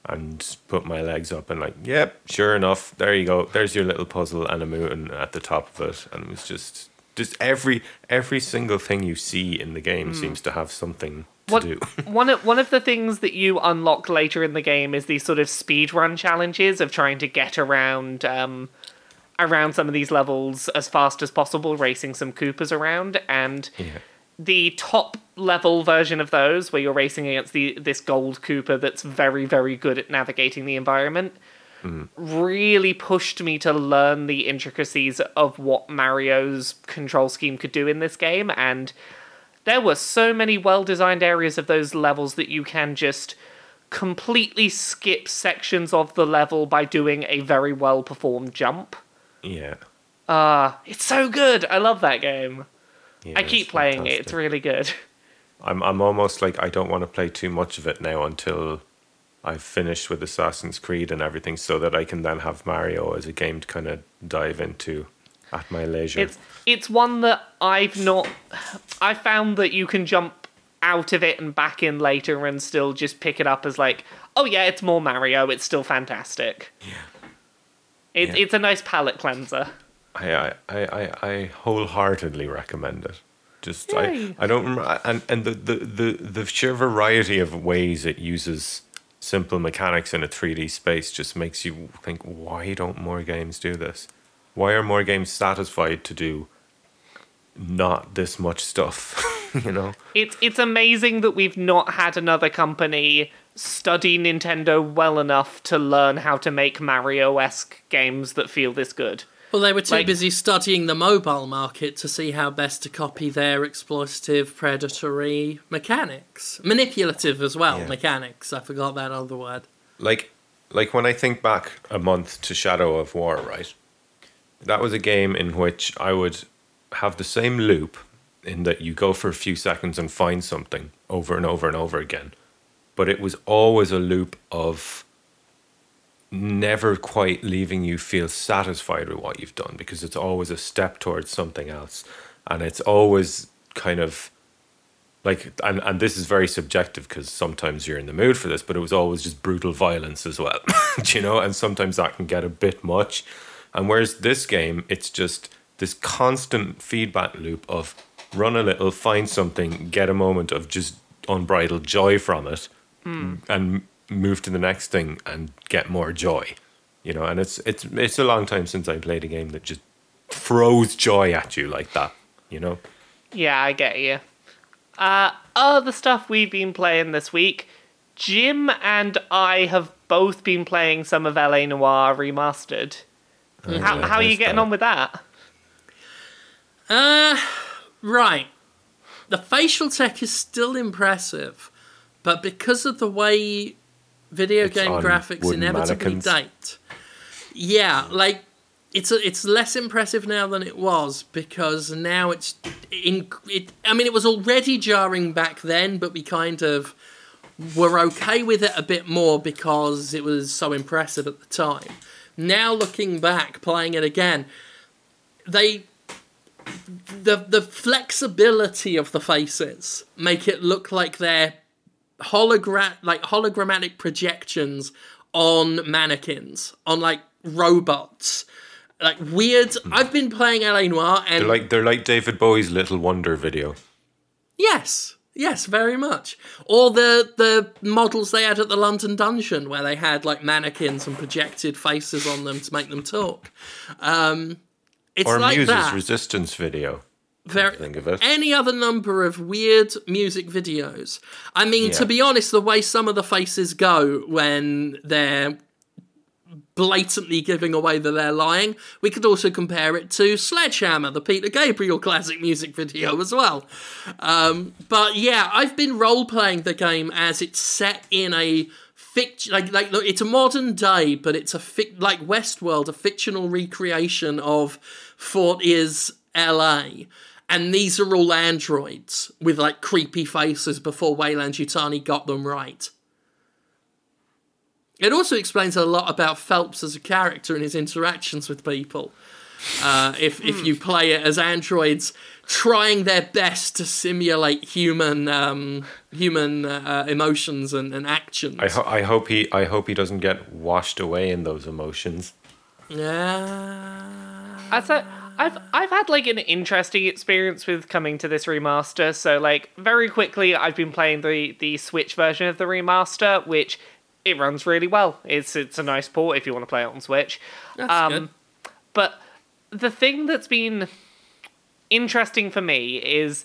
and put my legs up and like, yep, sure enough, there you go. There's your little puzzle and a moon at the top of it. And it was just just every every single thing you see in the game seems to have something to do.
one of one of the things that you unlock later in the game is these sort of speed run challenges of trying to get around um, around some of these levels as fast as possible, racing some Koopas around, and
yeah.
The top level version of those, where you're racing against the this gold Koopa that's very very good at navigating the environment. Really pushed me to learn the intricacies of what Mario's control scheme could do in this game, and there were so many well designed areas of those levels that you can just completely skip sections of the level by doing a very well performed jump.
Yeah.
Uh, it's so good. I love that game.
Yeah
I keep playing it. It's really good.
I'm I'm almost like I don't want to play too much of it now until I've finished with Assassin's Creed and everything, so that I can then have Mario as a game to kind of dive into at my leisure.
It's it's one that I've not I found that you can jump out of it and back in later and still just pick it up as like, oh yeah, it's more Mario, it's still fantastic. Yeah. It,
Yeah.
It's a nice palate cleanser.
I, I, I, I- wholeheartedly recommend it. Just
Yay.
I, I don't remember and, and the, the, the, the sheer variety of ways it uses simple mechanics in a 3D space just makes you think why don't more games do this? Why are more games satisfied to do not this much stuff? you know?
It's it's amazing that we've not had another company study Nintendo well enough to learn how to make Mario-esque games that feel this good.
Well, they were too
Like-
busy studying the mobile market to see how best to copy their exploitative, predatory mechanics. Manipulative as well,
Yeah.
mechanics. I forgot that other word.
like like when I think back a month to Shadow of War, right? That was a game in which I would have the same loop in that you go for a few seconds and find something over and over and over again. But it was always a loop of never quite leaving you feel satisfied with what you've done because it's always a step towards something else. And it's always kind of like and, and this is very subjective because sometimes you're in the mood for this but it was always just brutal violence as well Do you know? And sometimes that can get a bit much. And whereas this game it's just this constant feedback loop of run a little find something get a moment of just unbridled joy from it hmm. and move to the next thing and get more joy you know and it's it's it's a long time since i played a game that just throws joy at you like that you know
Yeah, I get you. Uh, other stuff we've been playing this week. Jim and I have both been playing some of LA Noire Remastered. How,
Yeah,
how are you getting
that?
on with that?
Uh, right. The facial tech is still impressive, but because of the way video
It's
game graphics inevitably
mannequins.
date, yeah, like it's a, it's less impressive now than it was because now it's in it. I mean, it was already jarring back then, but we kind of were okay with it a bit more because it was so impressive at the time. Now looking back, playing it again, they the the flexibility of the faces make it look like they're hologram like hologrammatic projections on mannequins on like robots like weird. I've been playing LA Noire, and
They're like they're like David Bowie's Little Wonder video.
yes, yes, very much. Or the the models they had at the London Dungeon, where they had like mannequins and projected faces on them to make them talk. Um, it's
Or
like
Muse's
that.
Resistance video.
Very,
think of it.
any other number of weird music videos. I mean, to be honest, the way some of the faces go when they're blatantly giving away that they're lying, we could also compare it to Sledgehammer, the Peter Gabriel classic music video as well. Um, but yeah, I've been role playing the game as it's set in a fiction like like look, it's a modern day, but it's a fic- like Westworld, a fictional recreation of Fort is L.A. And these are all androids with like creepy faces before Weyland Yutani got them right. It also explains a lot about Phelps as a character and his interactions with people. Uh, if if you play it as androids trying their best to simulate human um, human uh, emotions and, and actions.
I, ho- I hope he I hope he doesn't get washed away in those emotions.
yeah.
I thought I've I've had like an interesting experience with coming to this remaster. So like very quickly, I've been playing the the Switch version of the remaster, which it runs really well. It's it's a nice port if you want to play it on Switch.
That's
Um,
good.
But the thing that's been interesting for me is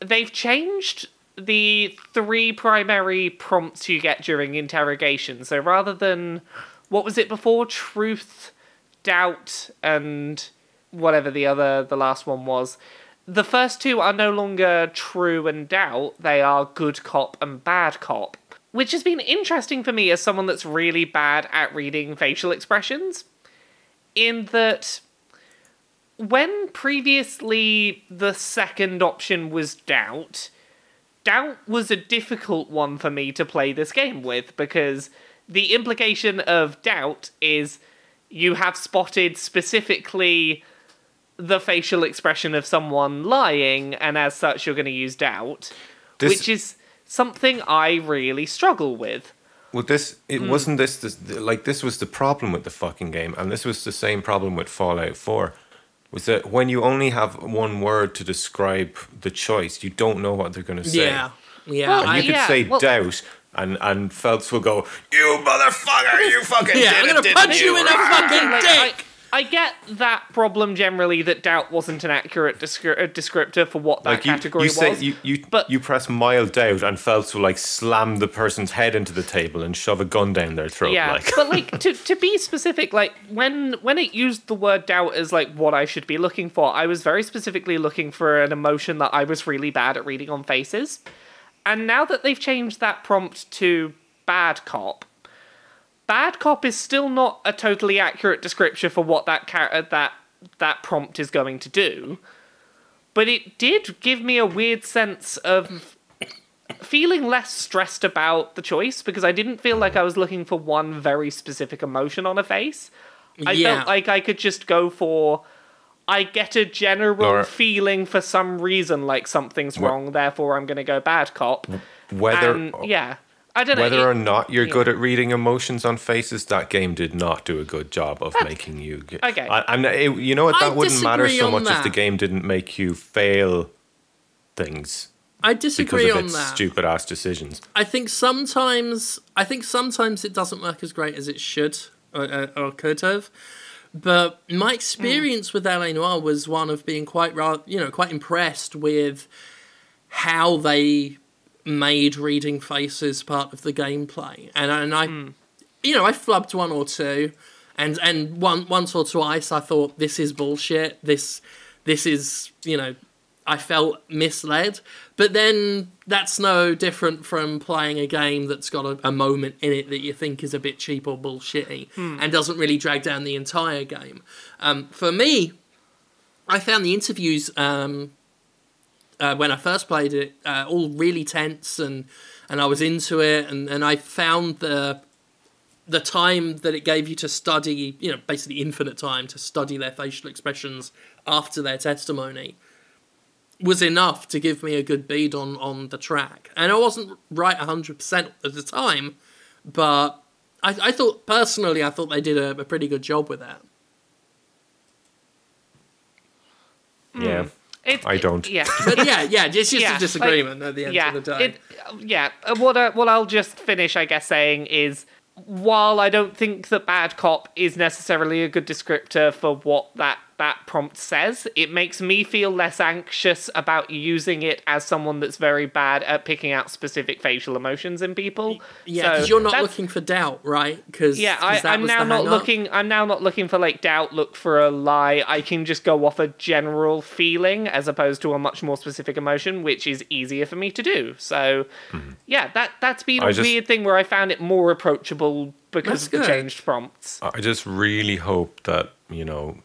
they've changed the three primary prompts you get during interrogation. So rather than what was it before? Truth, doubt, and whatever the other the last one was. The first two are no longer true and doubt, they are good cop and bad cop. Which has been interesting for me as someone that's really bad at reading facial expressions. In that when previously the second option was doubt, doubt was a difficult one for me to play this game with because the implication of doubt is you have spotted specifically the facial expression of someone lying, and as such, you're going to use doubt,
This-
which is something I really struggle with.
Well, this it
Hmm.
wasn't this, this like this was the problem with the fucking game, and this was the same problem with Fallout Four. Was that when you only have one word to describe the choice, you don't know what they're going to say.
Yeah. Yeah.
Well,
And
I,
you could
yeah,
say
well-
doubt, and and Phelps will go, "You motherfucker! You fucking
Yeah,
did
I'm gonna
didn't
punch you in the
Rah!"
fucking
Like,
dick.
I, I get that problem generally that doubt wasn't an accurate descri- uh, descriptor for what that
Like you,
category
you say
was.
you you,
but-
you press mild doubt, and Phelps will like slam the person's head into the table and shove a gun down their throat.
yeah,
like
but like to to be specific, like when when it used the word doubt as like what I should be looking for, I was very specifically looking for an emotion that I was really bad at reading on faces. And now that they've changed that prompt to bad cop, bad cop is still not a totally accurate description for what that char- uh, that that prompt is going to do. But it did give me a weird sense of feeling less stressed about the choice because I didn't feel like I was looking for one very specific emotion on a face. I
Yeah.
felt like I could just go for I get a general
Laura-
feeling for some reason like something's
Wha-
wrong, therefore I'm gonna go bad cop.
whether
and yeah. I don't know.
whether
it-
or not you're
yeah.
good at reading emotions on faces, that game did not do a good job of making you. Get,
Okay.
I, and it, you know what?
I
That wouldn't matter so
on
much if the game didn't make you fail things
I disagree because
of
on
its
that.
stupid ass decisions.
I think sometimes I think sometimes it doesn't work as great as it should or, uh, or could have. But my experience with LA Noire was one of being quite ra- you know quite impressed with how they made reading faces part of the gameplay, and and I you know I flubbed one or two, and and one once or twice I thought this is bullshit. This this is you know I felt misled. But then that's no different from playing a game that's got a, a moment in it that you think is a bit cheap or bullshitty and doesn't really drag down the entire game. Um, for me, I found the interviews um, uh, when I first played it uh, all really tense and and I was into it and, and I found the the time that it gave you to study, you know, basically infinite time to study their facial expressions after their testimony was enough to give me a good bead on on the track. And I wasn't right 100% at the time, but I, I thought, personally, I thought they did a, a pretty good job with that.
Yeah.
It,
I don't.
Yeah.
But yeah, yeah, it's just
Yeah,
a
like-
disagreement at the end
yeah,
of the day.
It, yeah. uh, What I, what I'll just finish, I guess, saying is, while I don't think that bad cop is necessarily a good descriptor for what that that prompt says, it makes me feel less anxious about using it as someone that's very bad at picking out specific facial emotions in people.
yeah,
So
because you're not
that's-
looking for doubt, right? Because
Yeah, I, I'm now not looking. I'm now not looking for like doubt. Look for a lie. I can just go off a general feeling as opposed to a much more specific emotion, which is easier for me to do. So, mm-hmm. yeah, that that's been
I
a
just-
weird thing where I found it more approachable because
That's
of the
good.
changed prompts.
I just really hope that, you know,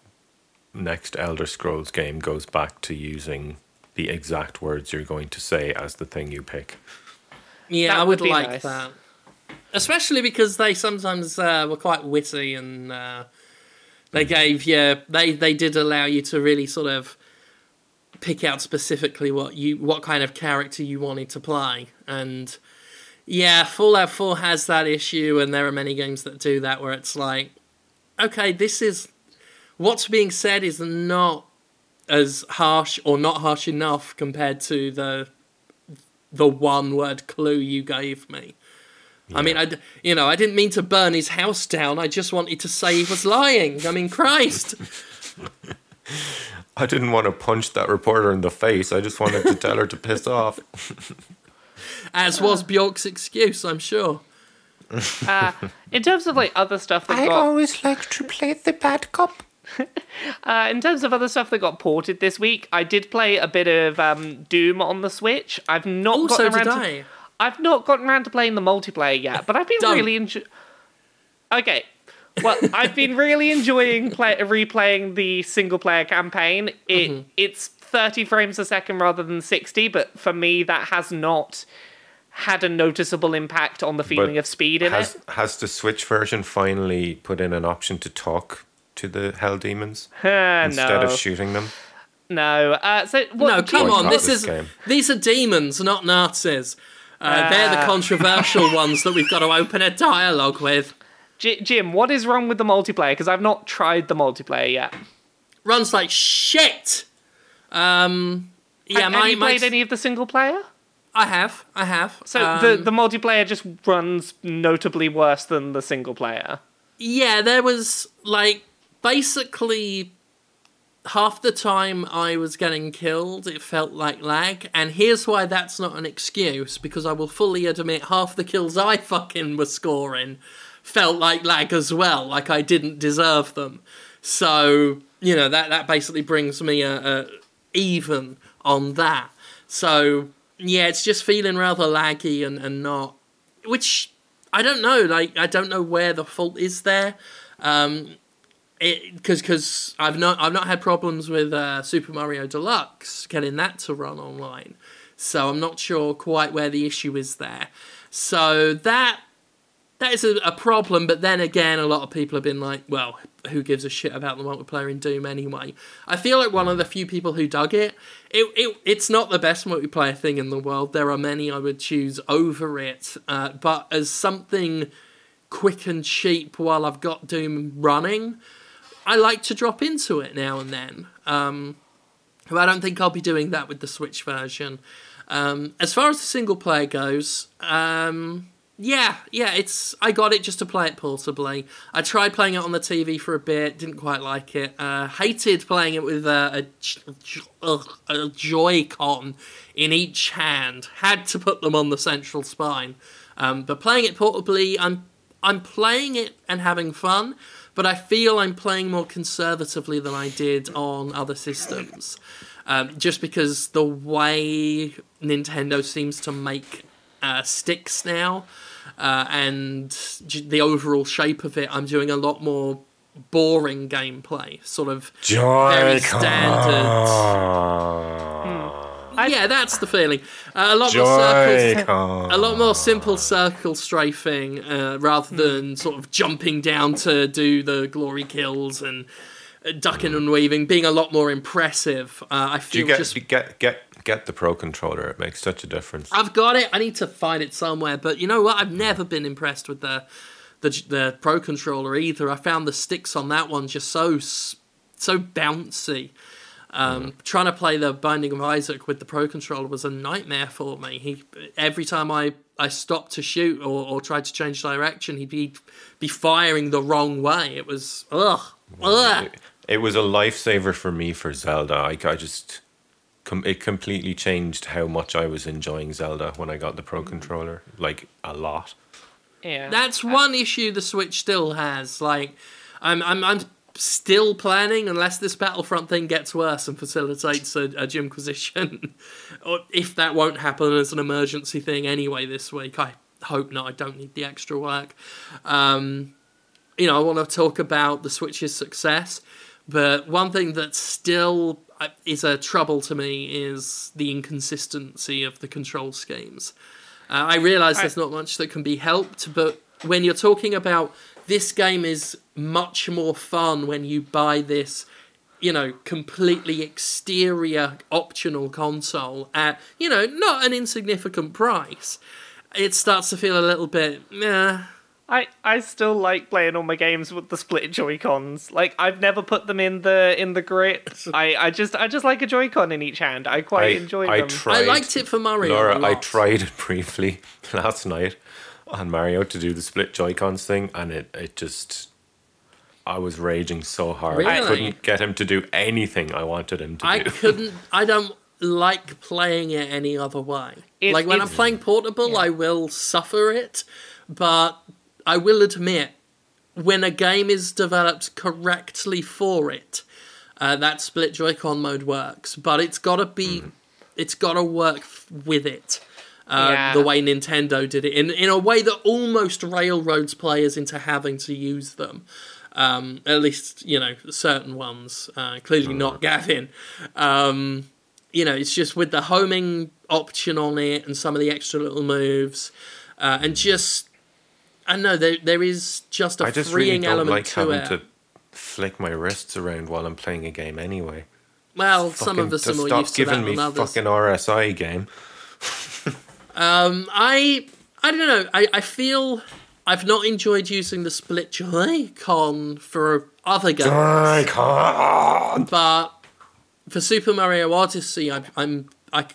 next Elder Scrolls game goes back to using the exact words you're going to say as the thing you pick.
Yeah,
That
I would
would
like
nice.
that. Especially because they sometimes uh, were quite witty and uh, they gave you they they did allow you to really sort of pick out specifically what you what kind of character you wanted to play and yeah, Fallout 4 has that issue and there are many games that do that where it's like okay, this is what's being said is not as harsh or not harsh enough compared to the the one word clue you gave me. I mean, I, d- you know, I didn't mean to burn his house down. I just wanted to say he was lying. I mean, Christ.
I didn't want to punch that reporter in the face. I just wanted to tell her to piss off.
As was Bjork's excuse, I'm sure.
Uh, in terms of like other stuff that got
always like to play the bad cop.
Uh, in terms of other stuff that got ported this week, I did play a bit of um, Doom on the Switch. I've not
Also,
gotten
did
around to,
I.
I've not gotten around to playing the multiplayer yet, but I've been
Don't.
really enjoying. Okay, well, I've been really enjoying play- replaying the single player campaign. It
Mm-hmm.
it's thirty frames a second rather than sixty, but for me that has not had a noticeable impact on the feeling of speed in
has,
it.
Has the Switch version finally put in an option to talk to the Hell Demons
Uh,
instead
no,
of shooting them?
no. Uh, so what,
No, come on. This
this
is
game.
these are demons, not Nazis. Uh, they're the
Ah.
controversial ones that we've got to open a dialogue with.
J- Jim, what is wrong with the multiplayer? Because I've not tried the multiplayer yet.
Runs like shit. Um, yeah,
have,
my,
have you
my
played any of the single player?
I have, I have.
So
Um,
the the multiplayer just runs notably worse than the single player.
Yeah, there was like basically half the time I was getting killed, it felt like lag. And here's why that's not an excuse because I will fully admit half the kills I fucking was scoring felt like lag as well, like I didn't deserve them. So, you know, that, that basically brings me a, a even on that. So, yeah, it's just feeling rather laggy and, and not. Which I don't know. Like I don't know where the fault is there. Um, because because I've not I've not had problems with uh, Super Mario Deluxe getting that to run online, so I'm not sure quite where the issue is there. So that that is a, a problem. But then again, a lot of people have been like, well, who gives a shit about the multiplayer in Doom anyway? I feel like one of the few people who dug it. It, it it's not the best multiplayer thing in the world. There are many I would choose over it, uh, but as something quick and cheap while I've got Doom running. I like to drop into it now and then. Um, but I don't think I'll be doing that with the Switch version. Um, as far as the single player goes, um, yeah, yeah, it's I got it just to play it portably. I tried playing it on the TV for a bit, didn't quite like it. Uh, hated playing it with a, a, ugh, a Joy-Con in each hand. Had to put them on the central spine. Um, but playing it portably, I'm I'm playing it and having fun, but I feel I'm playing more conservatively than I did on other systems. Um, just because the way Nintendo seems to make uh, sticks now uh, and j- the overall shape of it, I'm doing a lot more boring gameplay. Sort of very standard. Yeah, that's the feeling. Uh, a lot more circles a lot more simple circle strafing uh, rather than sort of jumping down to do the glory kills and uh, ducking and weaving, being a lot more impressive. Uh, I
Do
feel
you get,
just
you get get get the pro controller? It makes such a difference.
I've got it. I need to find it somewhere. But you know what? I've never been impressed with the the the pro controller either. I found the sticks on that one just so so bouncy. Um, Trying to play the Binding of Isaac with the Pro Controller was a nightmare for me. He every time I, I stopped to shoot or, or tried to change direction, he'd be be firing the wrong way. It was ugh, ugh.
It, it was a lifesaver for me for Zelda. I, I just com- it completely changed how much I was enjoying Zelda when I got the Pro controller, like a lot.
Yeah.
That's one issue the Switch still has. Like, I'm I'm I'm still planning unless this Battlefront thing gets worse and facilitates a, a Jimquisition, or if that won't happen as an emergency thing anyway this week. I hope not. I don't need the extra work. Um, you know, I want to talk about the Switch's success, but one thing that still uh, is a trouble to me is the inconsistency of the control schemes. Uh, I realise there's not much that can be helped, but when you're talking about this game is much more fun when you buy this, you know, completely exterior optional console at, you know, not an insignificant price. It starts to feel a little bit, meh.
I, I still like playing all my games with the split Joy Cons. Like I've never put them in the in the grip. I, I just I just like a Joy Con in each hand. I quite
I,
enjoy
I
them.
tried.
I liked it for Mario.
Laura,
a lot.
I tried it briefly last night on Mario to do the split Joy Cons thing, and it, it just. I was raging so hard. I couldn't get him to do anything I wanted him to
I
do.
couldn't. I don't like playing it any other way.
It's-
like when I'm playing portable,
Yeah.
I will suffer it, but I will admit when a game is developed correctly for it, uh, that split Joy-Con mode works. But it's got to be, it's got to work f- with it. Uh,
Yeah.
The way Nintendo did it in in a way that almost railroads players into having to use them. Um, at least you know certain ones. Uh, clearly not Gavin. Um, you know, it's just with the homing option on it and some of the extra little moves, uh, and just I know there there is just a
I just really
freeing
don't
element
like
to
having
it.
to flick my wrists around while I'm playing a game anyway.
well, some of us are more
stop
used to that
giving me
than others.
fucking RSI game.
Um, I I don't know. I, I feel I've not enjoyed using the split Joy-Con for other games,
I can't.
but for Super Mario Odyssey, I, I'm I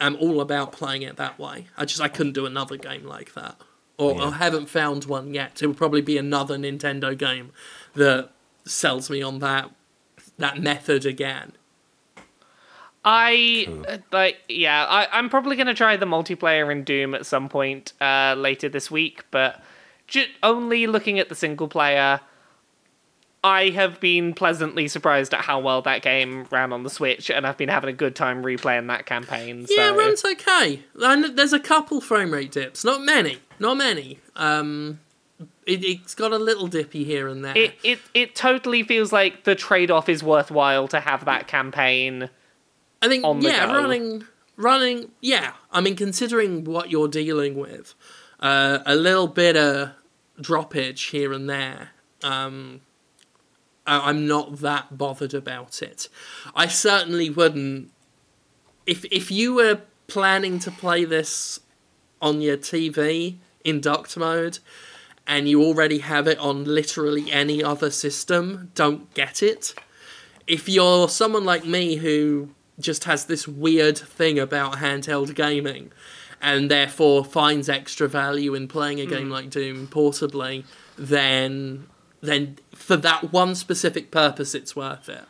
am all about playing it that way. I just I couldn't do another game like that, or
Yeah.
I haven't found one yet. It would probably be another Nintendo game that sells me on that that method again.
I uh, like yeah. I, I'm probably gonna try the multiplayer in Doom at some point uh, later this week, but ju- only looking at the single player. I have been pleasantly surprised at how well that game ran on the Switch, and I've been having a good time replaying that campaign. So.
Yeah, it runs okay. And there's a couple frame rate dips, not many, not many. Um, it, it's got a little dippy here and there.
it, it it totally feels like the trade off is worthwhile to have that campaign.
I think yeah,
go.
running, running. Yeah, I mean, considering what you're dealing with, uh, a little bit of droppage here and there. Um, I- I'm not that bothered about it. I certainly wouldn't. If if you were planning to play this on your TV in docked mode, and you already have it on literally any other system, don't get it. If you're someone like me who just has this weird thing about handheld gaming and therefore finds extra value in playing a game hmm. like Doom portably, then then for that one specific purpose it's worth it.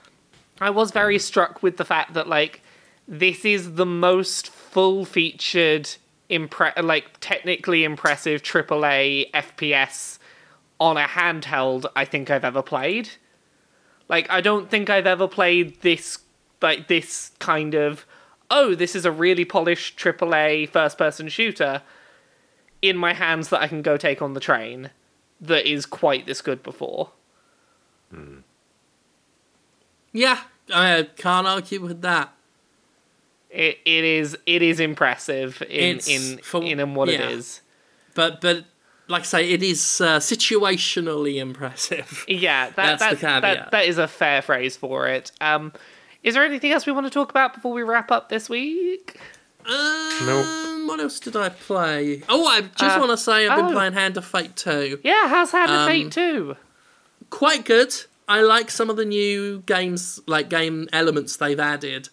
I was very struck with the fact that like this is the most full featured impre- like technically impressive AAA FPS on a handheld I think I've ever played. Like I don't think I've ever played this like this kind of oh this is a really polished AAA first person shooter in my hands that I can go take on the train that is quite this good before.
Yeah, I can't argue with that.
It it is it is impressive in
It's
in
for-
in what
yeah.
it is.
But but like I say, it is uh, situationally impressive.
Yeah, that,
That's the caveat.
that that is a fair phrase for it. Um, is there anything else we want to talk about before we wrap up this week?
Um, what else did I play? Oh, I just
Uh,
want to say I've been
oh.
playing Hand of Fate 2.
Yeah, how's Hand of
Um,
Fate two?
Quite good. I like some of the new games, like game elements they've added.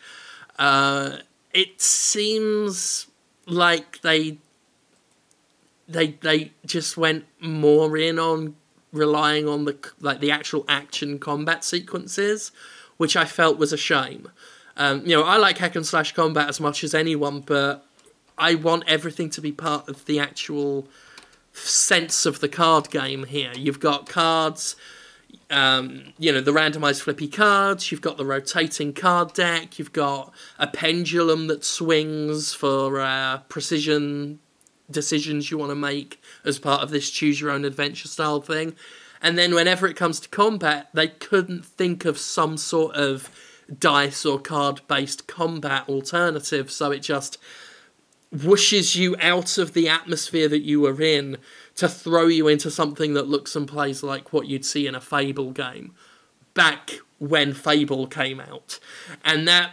Uh, it seems like they they they just went more in on relying on the like the actual action combat sequences, which I felt was a shame. Um, you know, I like hack and slash combat as much as anyone, but I want everything to be part of the actual sense of the card game here. You've got cards, um, you know, the randomized flippy cards, you've got the rotating card deck, you've got a pendulum that swings for uh, precision decisions you want to make as part of this choose your own adventure style thing. And then whenever it comes to combat, they couldn't think of some sort of dice or card based combat alternative, so it just whooshes you out of the atmosphere that you were in to throw you into something that looks and plays like what you'd see in a Fable game back when Fable came out. And that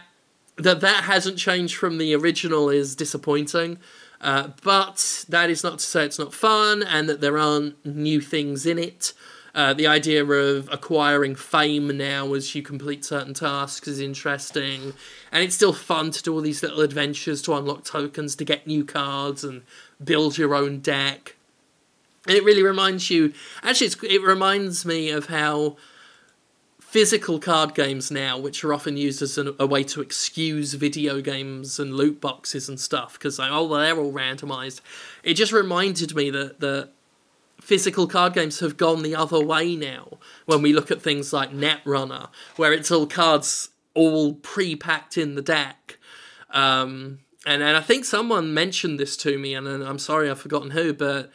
that that hasn't changed from the original is disappointing. Uh, but that is not to say it's not fun and that there aren't new things in it. Uh, the idea of acquiring fame now as you complete certain tasks is interesting, and it's still fun to do all these little adventures to unlock tokens to get new cards and build your own deck. And it really reminds you. Actually, it reminds me of how physical card games now, which are often used as an, a way to excuse video games and loot boxes and stuff, because like, oh, they're all randomized. It just reminded me that that physical card games have gone the other way now. When we look at things like Netrunner, where it's all cards all pre-packed in the deck. Um, and and I think someone mentioned this to me, and, and I'm sorry I've forgotten who, but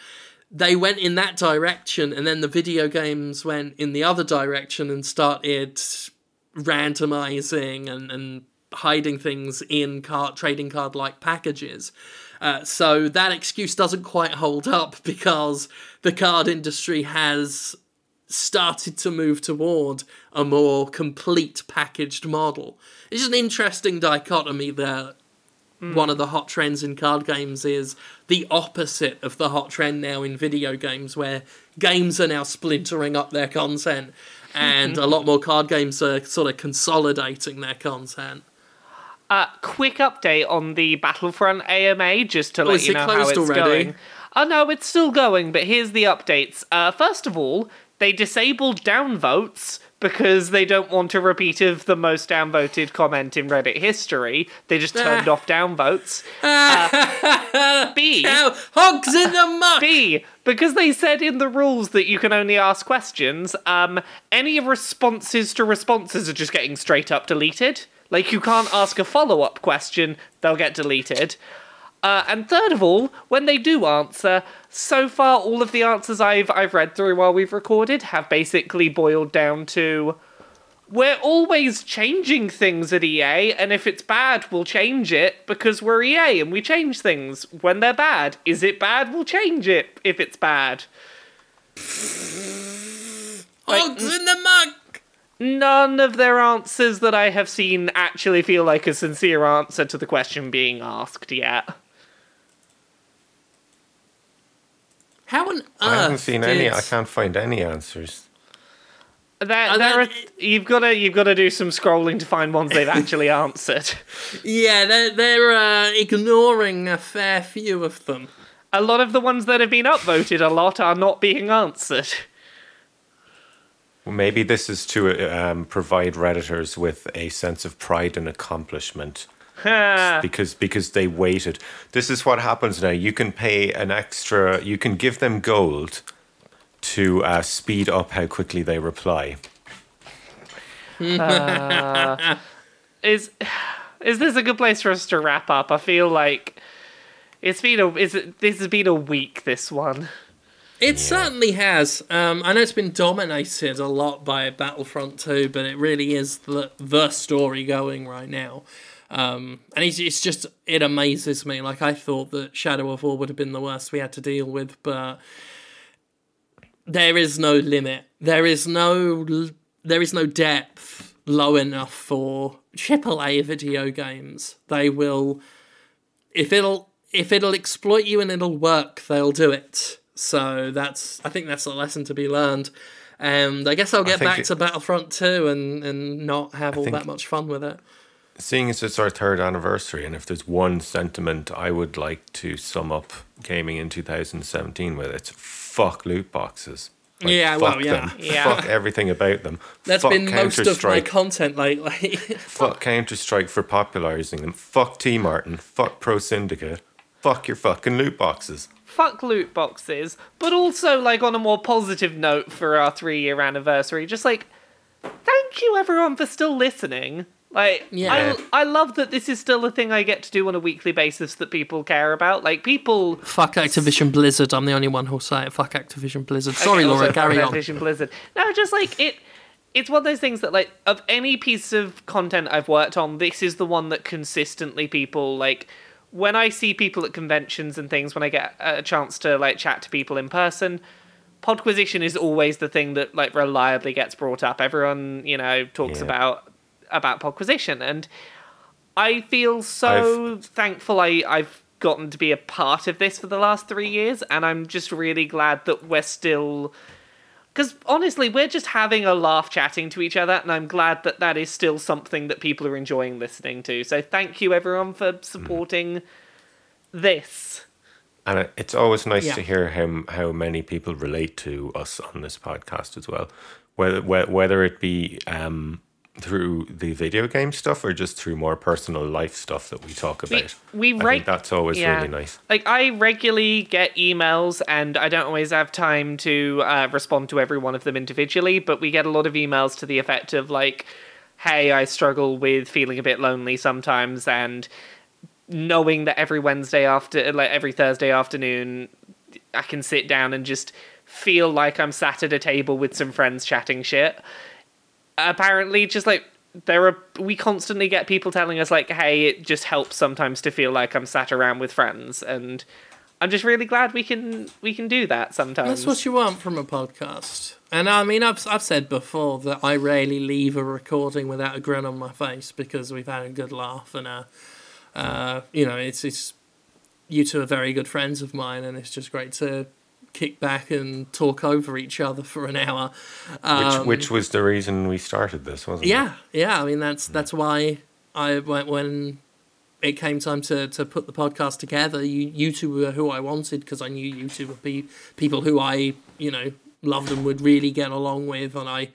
they went in that direction, and then the video games went in the other direction and started randomizing and, and hiding things in card trading card like packages. Uh, so that excuse doesn't quite hold up because the card industry has started to move toward a more complete packaged model. It's just an interesting dichotomy there. Mm. One of the hot trends in card games is the opposite of the hot trend now in video games, where games are now splintering up their content, and a lot more card games are sort of consolidating their content.
Uh, quick update on the Battlefront AMA, just to oh, let you know how it's already? going. Oh no, it's still going, but here's the updates. Uh, first of all, they disabled downvotes because they don't want a repeat of the most downvoted comment in Reddit history. They just turned off downvotes. Uh, B.
Cow, hogs in the muck!
B. Because they said in the rules that you can only ask questions, um, any responses to responses are just getting straight up deleted. Like, you can't ask a follow up question, they'll get deleted. Uh, and third of all, when they do answer, so far all of the answers I've I've read through while we've recorded have basically boiled down to we're always changing things at EA, and if it's bad, we'll change it because we're EA and we change things when they're bad. Is it bad? We'll change it if it's bad.
Like, in the mug
none of their answers that I have seen actually feel like a sincere answer to the question being asked yet.
How on earth?
I haven't seen did... any. I can't find any answers.
There, there are, you've got to you've got to do some scrolling to find ones they've actually answered.
Yeah, they're they're uh, ignoring a fair few of them.
A lot of the ones that have been upvoted a lot are not being answered.
Well, maybe this is to um, provide redditors with a sense of pride and accomplishment. because because they waited. This is what happens now. You can pay an extra. You can give them gold to uh, speed up how quickly they reply.
Uh, is is this a good place for us to wrap up? I feel like it's been a this has been a week. This one.
It yeah. certainly has. Um, I know it's been dominated a lot by Battlefront 2, but it really is the, the story going right now. Um, and it's, it's just, it amazes me. Like, I thought that Shadow of War would have been the worst we had to deal with, but there is no limit. There is no, there is no depth low enough for AAA video games. They will, if it'll, if it'll exploit you and it'll work, they'll do it. So that's I think that's a lesson to be learned. And I guess I'll get back
it-
to Battlefront 2 and, and not have all that much fun with it.
Seeing as it's our third anniversary, and if there's one sentiment I would like to sum up gaming in 2017 with, it's fuck loot boxes. Like,
Yeah, well,
fuck
yeah.
them.
Yeah.
Fuck everything about them.
That's
fuck
been most of my
Counter-Strike.
content lately.
Fuck Counter Strike for popularizing them. Fuck TmarTn. Fuck ProSyndicate. Fuck your fucking loot boxes.
Fuck loot boxes, but also like on a more positive note for our three year anniversary, just like thank you everyone for still listening. Like
Yeah.
I, I love that this is still a thing I get to do on a weekly basis that people care about. Like people
Fuck Activision Blizzard. I'm the only one who'll say it. Fuck Activision Blizzard. Sorry,
Okay,
Laura, carry on.
Activision Blizzard. No, just like it. It's one of those things that, like, of any piece of content I've worked on, this is the one that consistently people like. When I see people at conventions and things, when I get a chance to like chat to people in person, Podquisition is always the thing that like reliably gets brought up. Everyone, you know, talks
Yeah.
about about Podquisition, and I feel so thankful I, I've gotten to be a part of this for the last three years, and I'm just really glad that we're still. Because honestly, we're just having a laugh chatting to each other, and I'm glad that that is still something that people are enjoying listening to. So thank you, everyone, for supporting this.
And it's always nice
Yeah.
to hear how how many people relate to us on this podcast as well, whether whether it be um, through the video game stuff or just through more personal life stuff that we talk about.
we
I
reg-
think that's always
yeah.
really nice.
Like I regularly get emails, and I don't always have time to uh, respond to every one of them individually. But we get a lot of emails to the effect of like, "Hey, I struggle with feeling a bit lonely sometimes, and knowing that every Wednesday after, like every Thursday afternoon, I can sit down and just feel like I'm sat at a table with some friends chatting shit." Apparently, just like there are we constantly get people telling us like hey it just helps sometimes to feel like i'm sat around with friends and i'm just really glad we can we can do that sometimes
That's what you want from a podcast. And I mean, I've, I've said before that I rarely leave a recording without a grin on my face because we've had a good laugh and, uh, uh, you know, it's, it's, you two are very good friends of mine and it's just great to kick back and talk over each other for an hour.
Which
Um,
which was the reason we started this, wasn't it?
Yeah, yeah. I mean, that's that's why I went when it came time to, to put the podcast together. You you two were who I wanted because I knew you two would be people who I you know loved and would really get along with, and I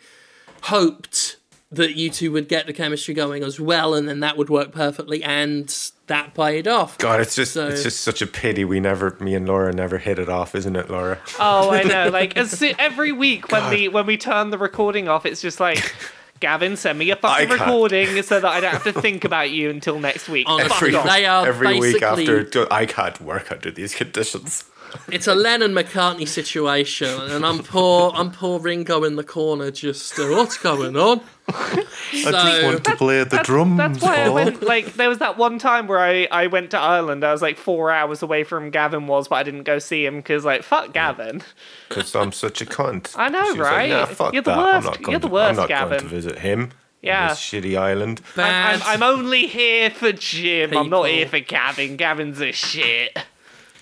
hoped that you two would get the chemistry going as well, and then that would work perfectly, and that paid off.
God, it's just
So-
it's just such a pity we never, me and Laura never hit it off, isn't it, Laura?
oh i know like as soo- every week when the when we turn the recording off it's just like gavin send me a fucking recording so that i don't have to think about you until next week
Honestly,
Fuck off.
they are
Every week after, I can't work under these conditions.
It's a Lennon McCartney situation, and I'm poor. I'm poor Ringo in the corner, just uh, what's going on?
I
So-
just want to play the
that's,
drums.
that's why I went like there was that one time where I, I went to Ireland. I was like four hours away from Gavin was, but I didn't go see him because like fuck Gavin.
Because I'm such a cunt.
I know,
She was like,
right?
nah, fuck
You're the
that.
worst-
I'm not
you're the
to,
worst,
I'm not going
Gavin."
to visit him.
Yeah.
On this shitty island.
I'm, I'm, I'm only here for Jim. I'm not here for Gavin. Gavin's a shit.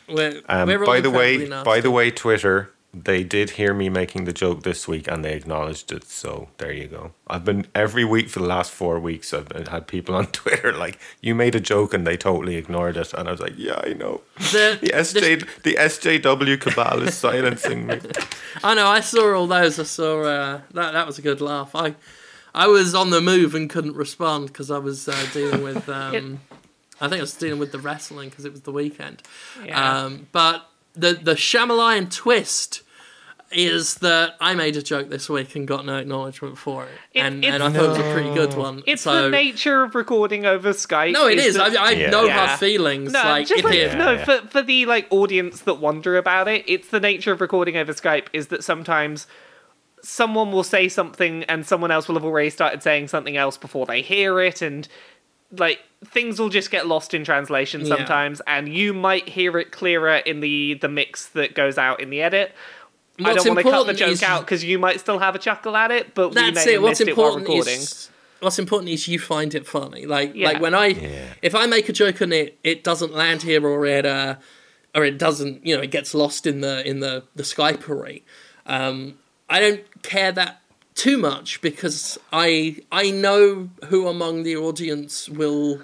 We're,
Um,
we're
by the way,
nasty.
by the way, Twitter, they did hear me making the joke this week and they acknowledged it. So there you go. I've been every week for the last four weeks. I've been, had people on Twitter like, "You made a joke," and they totally ignored it. And I was like, "Yeah, I know."
The-
The SJ, the SJW cabal is silencing me.
I know. I saw all those. I saw uh, that. That was a good laugh. I, I was on the move and couldn't respond because I was uh, dealing with. Um, I think I was dealing with the wrestling because it was the weekend.
Yeah.
Um, but the the Shyamalan twist is that I made a joke this week and got no acknowledgement for it,
It-
and and I thought it was a pretty good mm. one.
It's
so,
the nature of recording over Skype.
No, it is.
that-
I, I
Yeah.
no
Yeah.
hard feelings.
no,
like
just like
is.
no
Yeah.
for for the like audience that wonder about it. It's the nature of recording over Skype is that sometimes someone will say something and someone else will have already started saying something else before they hear it, and like things will just get lost in translation
Yeah.
sometimes, and you might hear it clearer in the the mix that goes out in the edit. I
What's
don't want to cut the
important
joke
is-
out because you might still have a chuckle at it, but we may
it.
have
What's
missed it while
important
recording.
is what's important is you find it funny. Like
Yeah.
like when I
Yeah.
if I make a joke and it it doesn't land here or it uh or it doesn't you know it gets lost in the in the the Skypery. Um, I don't care that too much because I I know who among the audience will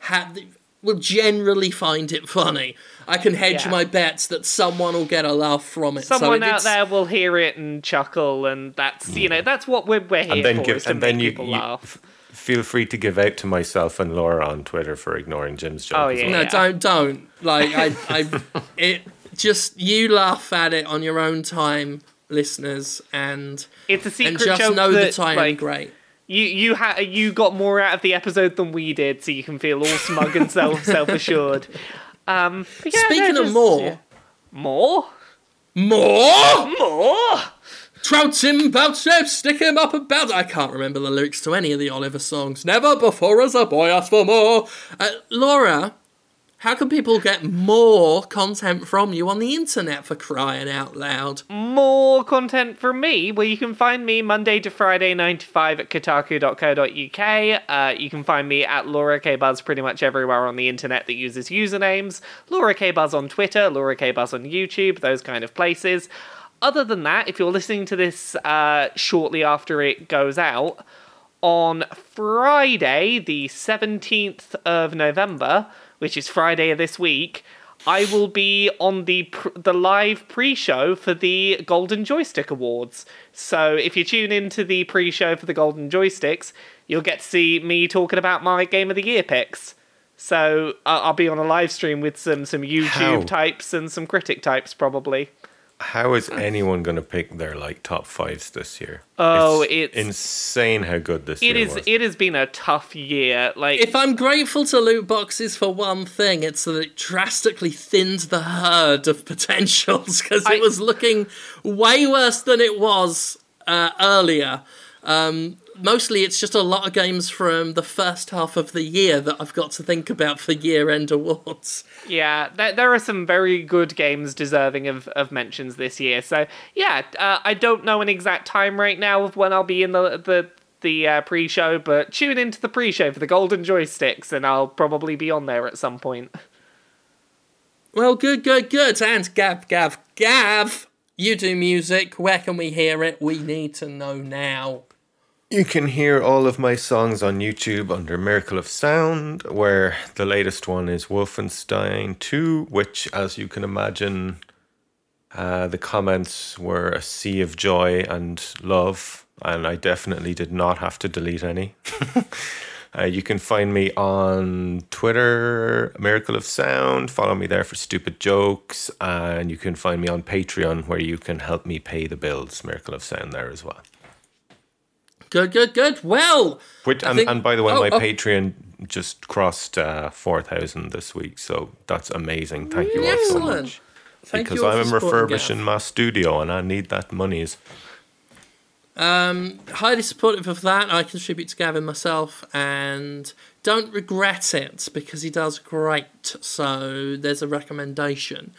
have will generally find it funny. I can hedge
Yeah.
my bets that someone will get a laugh from it. so
Someone
if
out there will hear it and chuckle, and that's you know that's what we're, we're here
and then
for
give
is to
and then you,
people
you
laugh.
feel free to give out to myself and Laura on Twitter for ignoring Jim's joke.
Oh, yeah.
well.
No, don't, don't. Like, I, I, it just you laugh at it on your own time, listeners, and
It's a secret
and just
joke
know
that
that I am
like,
great.
You you ha- you got more out of the episode than we did, so you can feel all smug and self self assured. Um, yeah,
Speaking
no,
of
just-
more,
yeah. more,
more.
more.
Trout him, bounce him, stick him up and bounce. I can't remember the lyrics to any of the Oliver songs. Never before as a boy asked for more. Uh, Laura, how can people get more content from you on the internet for crying out loud?
more content from me, where you can find me Monday to Friday, 9 to 5 at kotaku.co.uk. Uh, you can find me at Laura K Buzz pretty much everywhere on the internet that uses usernames. Laura K Buzz on Twitter, Laura K Buzz on YouTube, those kind of places. Other than that, if you're listening to this uh, shortly after it goes out, on Friday, the 17th of November, which is Friday of this week, I will be on the pr- the live pre-show for the Golden Joystick Awards. So if you tune into the pre-show for the Golden Joysticks, you'll get to see me talking about my Game of the Year picks. So I- I'll be on a live stream with some some YouTube
How?
types and some critic types probably.
How is anyone going to pick their like top fives this year?
Oh,
it's,
it's-
insane how good this
It
year
is
was.
it has been a tough year. Like
If I'm grateful to loot boxes for one thing, it's that it drastically thinned the herd of potentials because it was looking way worse than it was uh, earlier. Um, mostly, it's just a lot of games from the first half of the year that I've got to think about for year-end awards.
Yeah, there, there are some very good games deserving of, of mentions this year. So yeah, uh, I don't know an exact time right now of when I'll be in the the the uh, pre-show, but tune into the pre-show for the Golden Joysticks, and I'll probably be on there at some point.
Well, good, good, good. And Gav, Gav, Gav, you do music. Where can we hear it? We need to know now.
You can hear all of my songs on YouTube under Miracle of Sound, where the latest one is Wolfenstein 2, which, as you can imagine, uh, the comments were a sea of joy and love, and I definitely did not have to delete any. uh, you can find me on Twitter, Miracle of Sound. Follow me there for stupid jokes, and you can find me on Patreon, where you can help me pay the bills. Miracle of Sound there as well.
Good, good, good. Well,
Which, and,
think-
and by the way,
oh,
my
oh.
Patreon just crossed uh, 4,000 this week, so that's amazing. Thank you all so much.
thank
because
you
I'm refurbishing
Gav.
my studio and I need that monies.
Um, highly supportive of that. I contribute to Gavin myself and don't regret it because he does great. So there's a recommendation.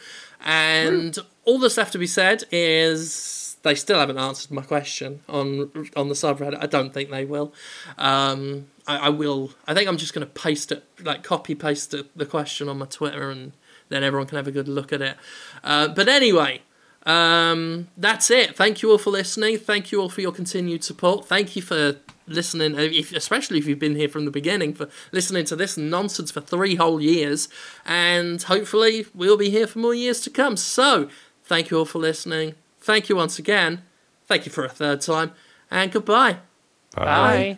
And all that's left to be said is they still haven't answered my question on on the subreddit. I don't think they will. Um, I, I will. I think I'm just going to paste it, like copy paste the, the question on my Twitter, and then everyone can have a good look at it. Uh, but anyway, um, that's it. Thank you all for listening. Thank you all for your continued support. Thank you for listening, uh, if, especially if you've been here from the beginning, for listening to this nonsense for three whole years. And hopefully, we'll be here for more years to come. So, thank you all for listening. Thank you once again. Thank you for a third time. And goodbye.
Bye.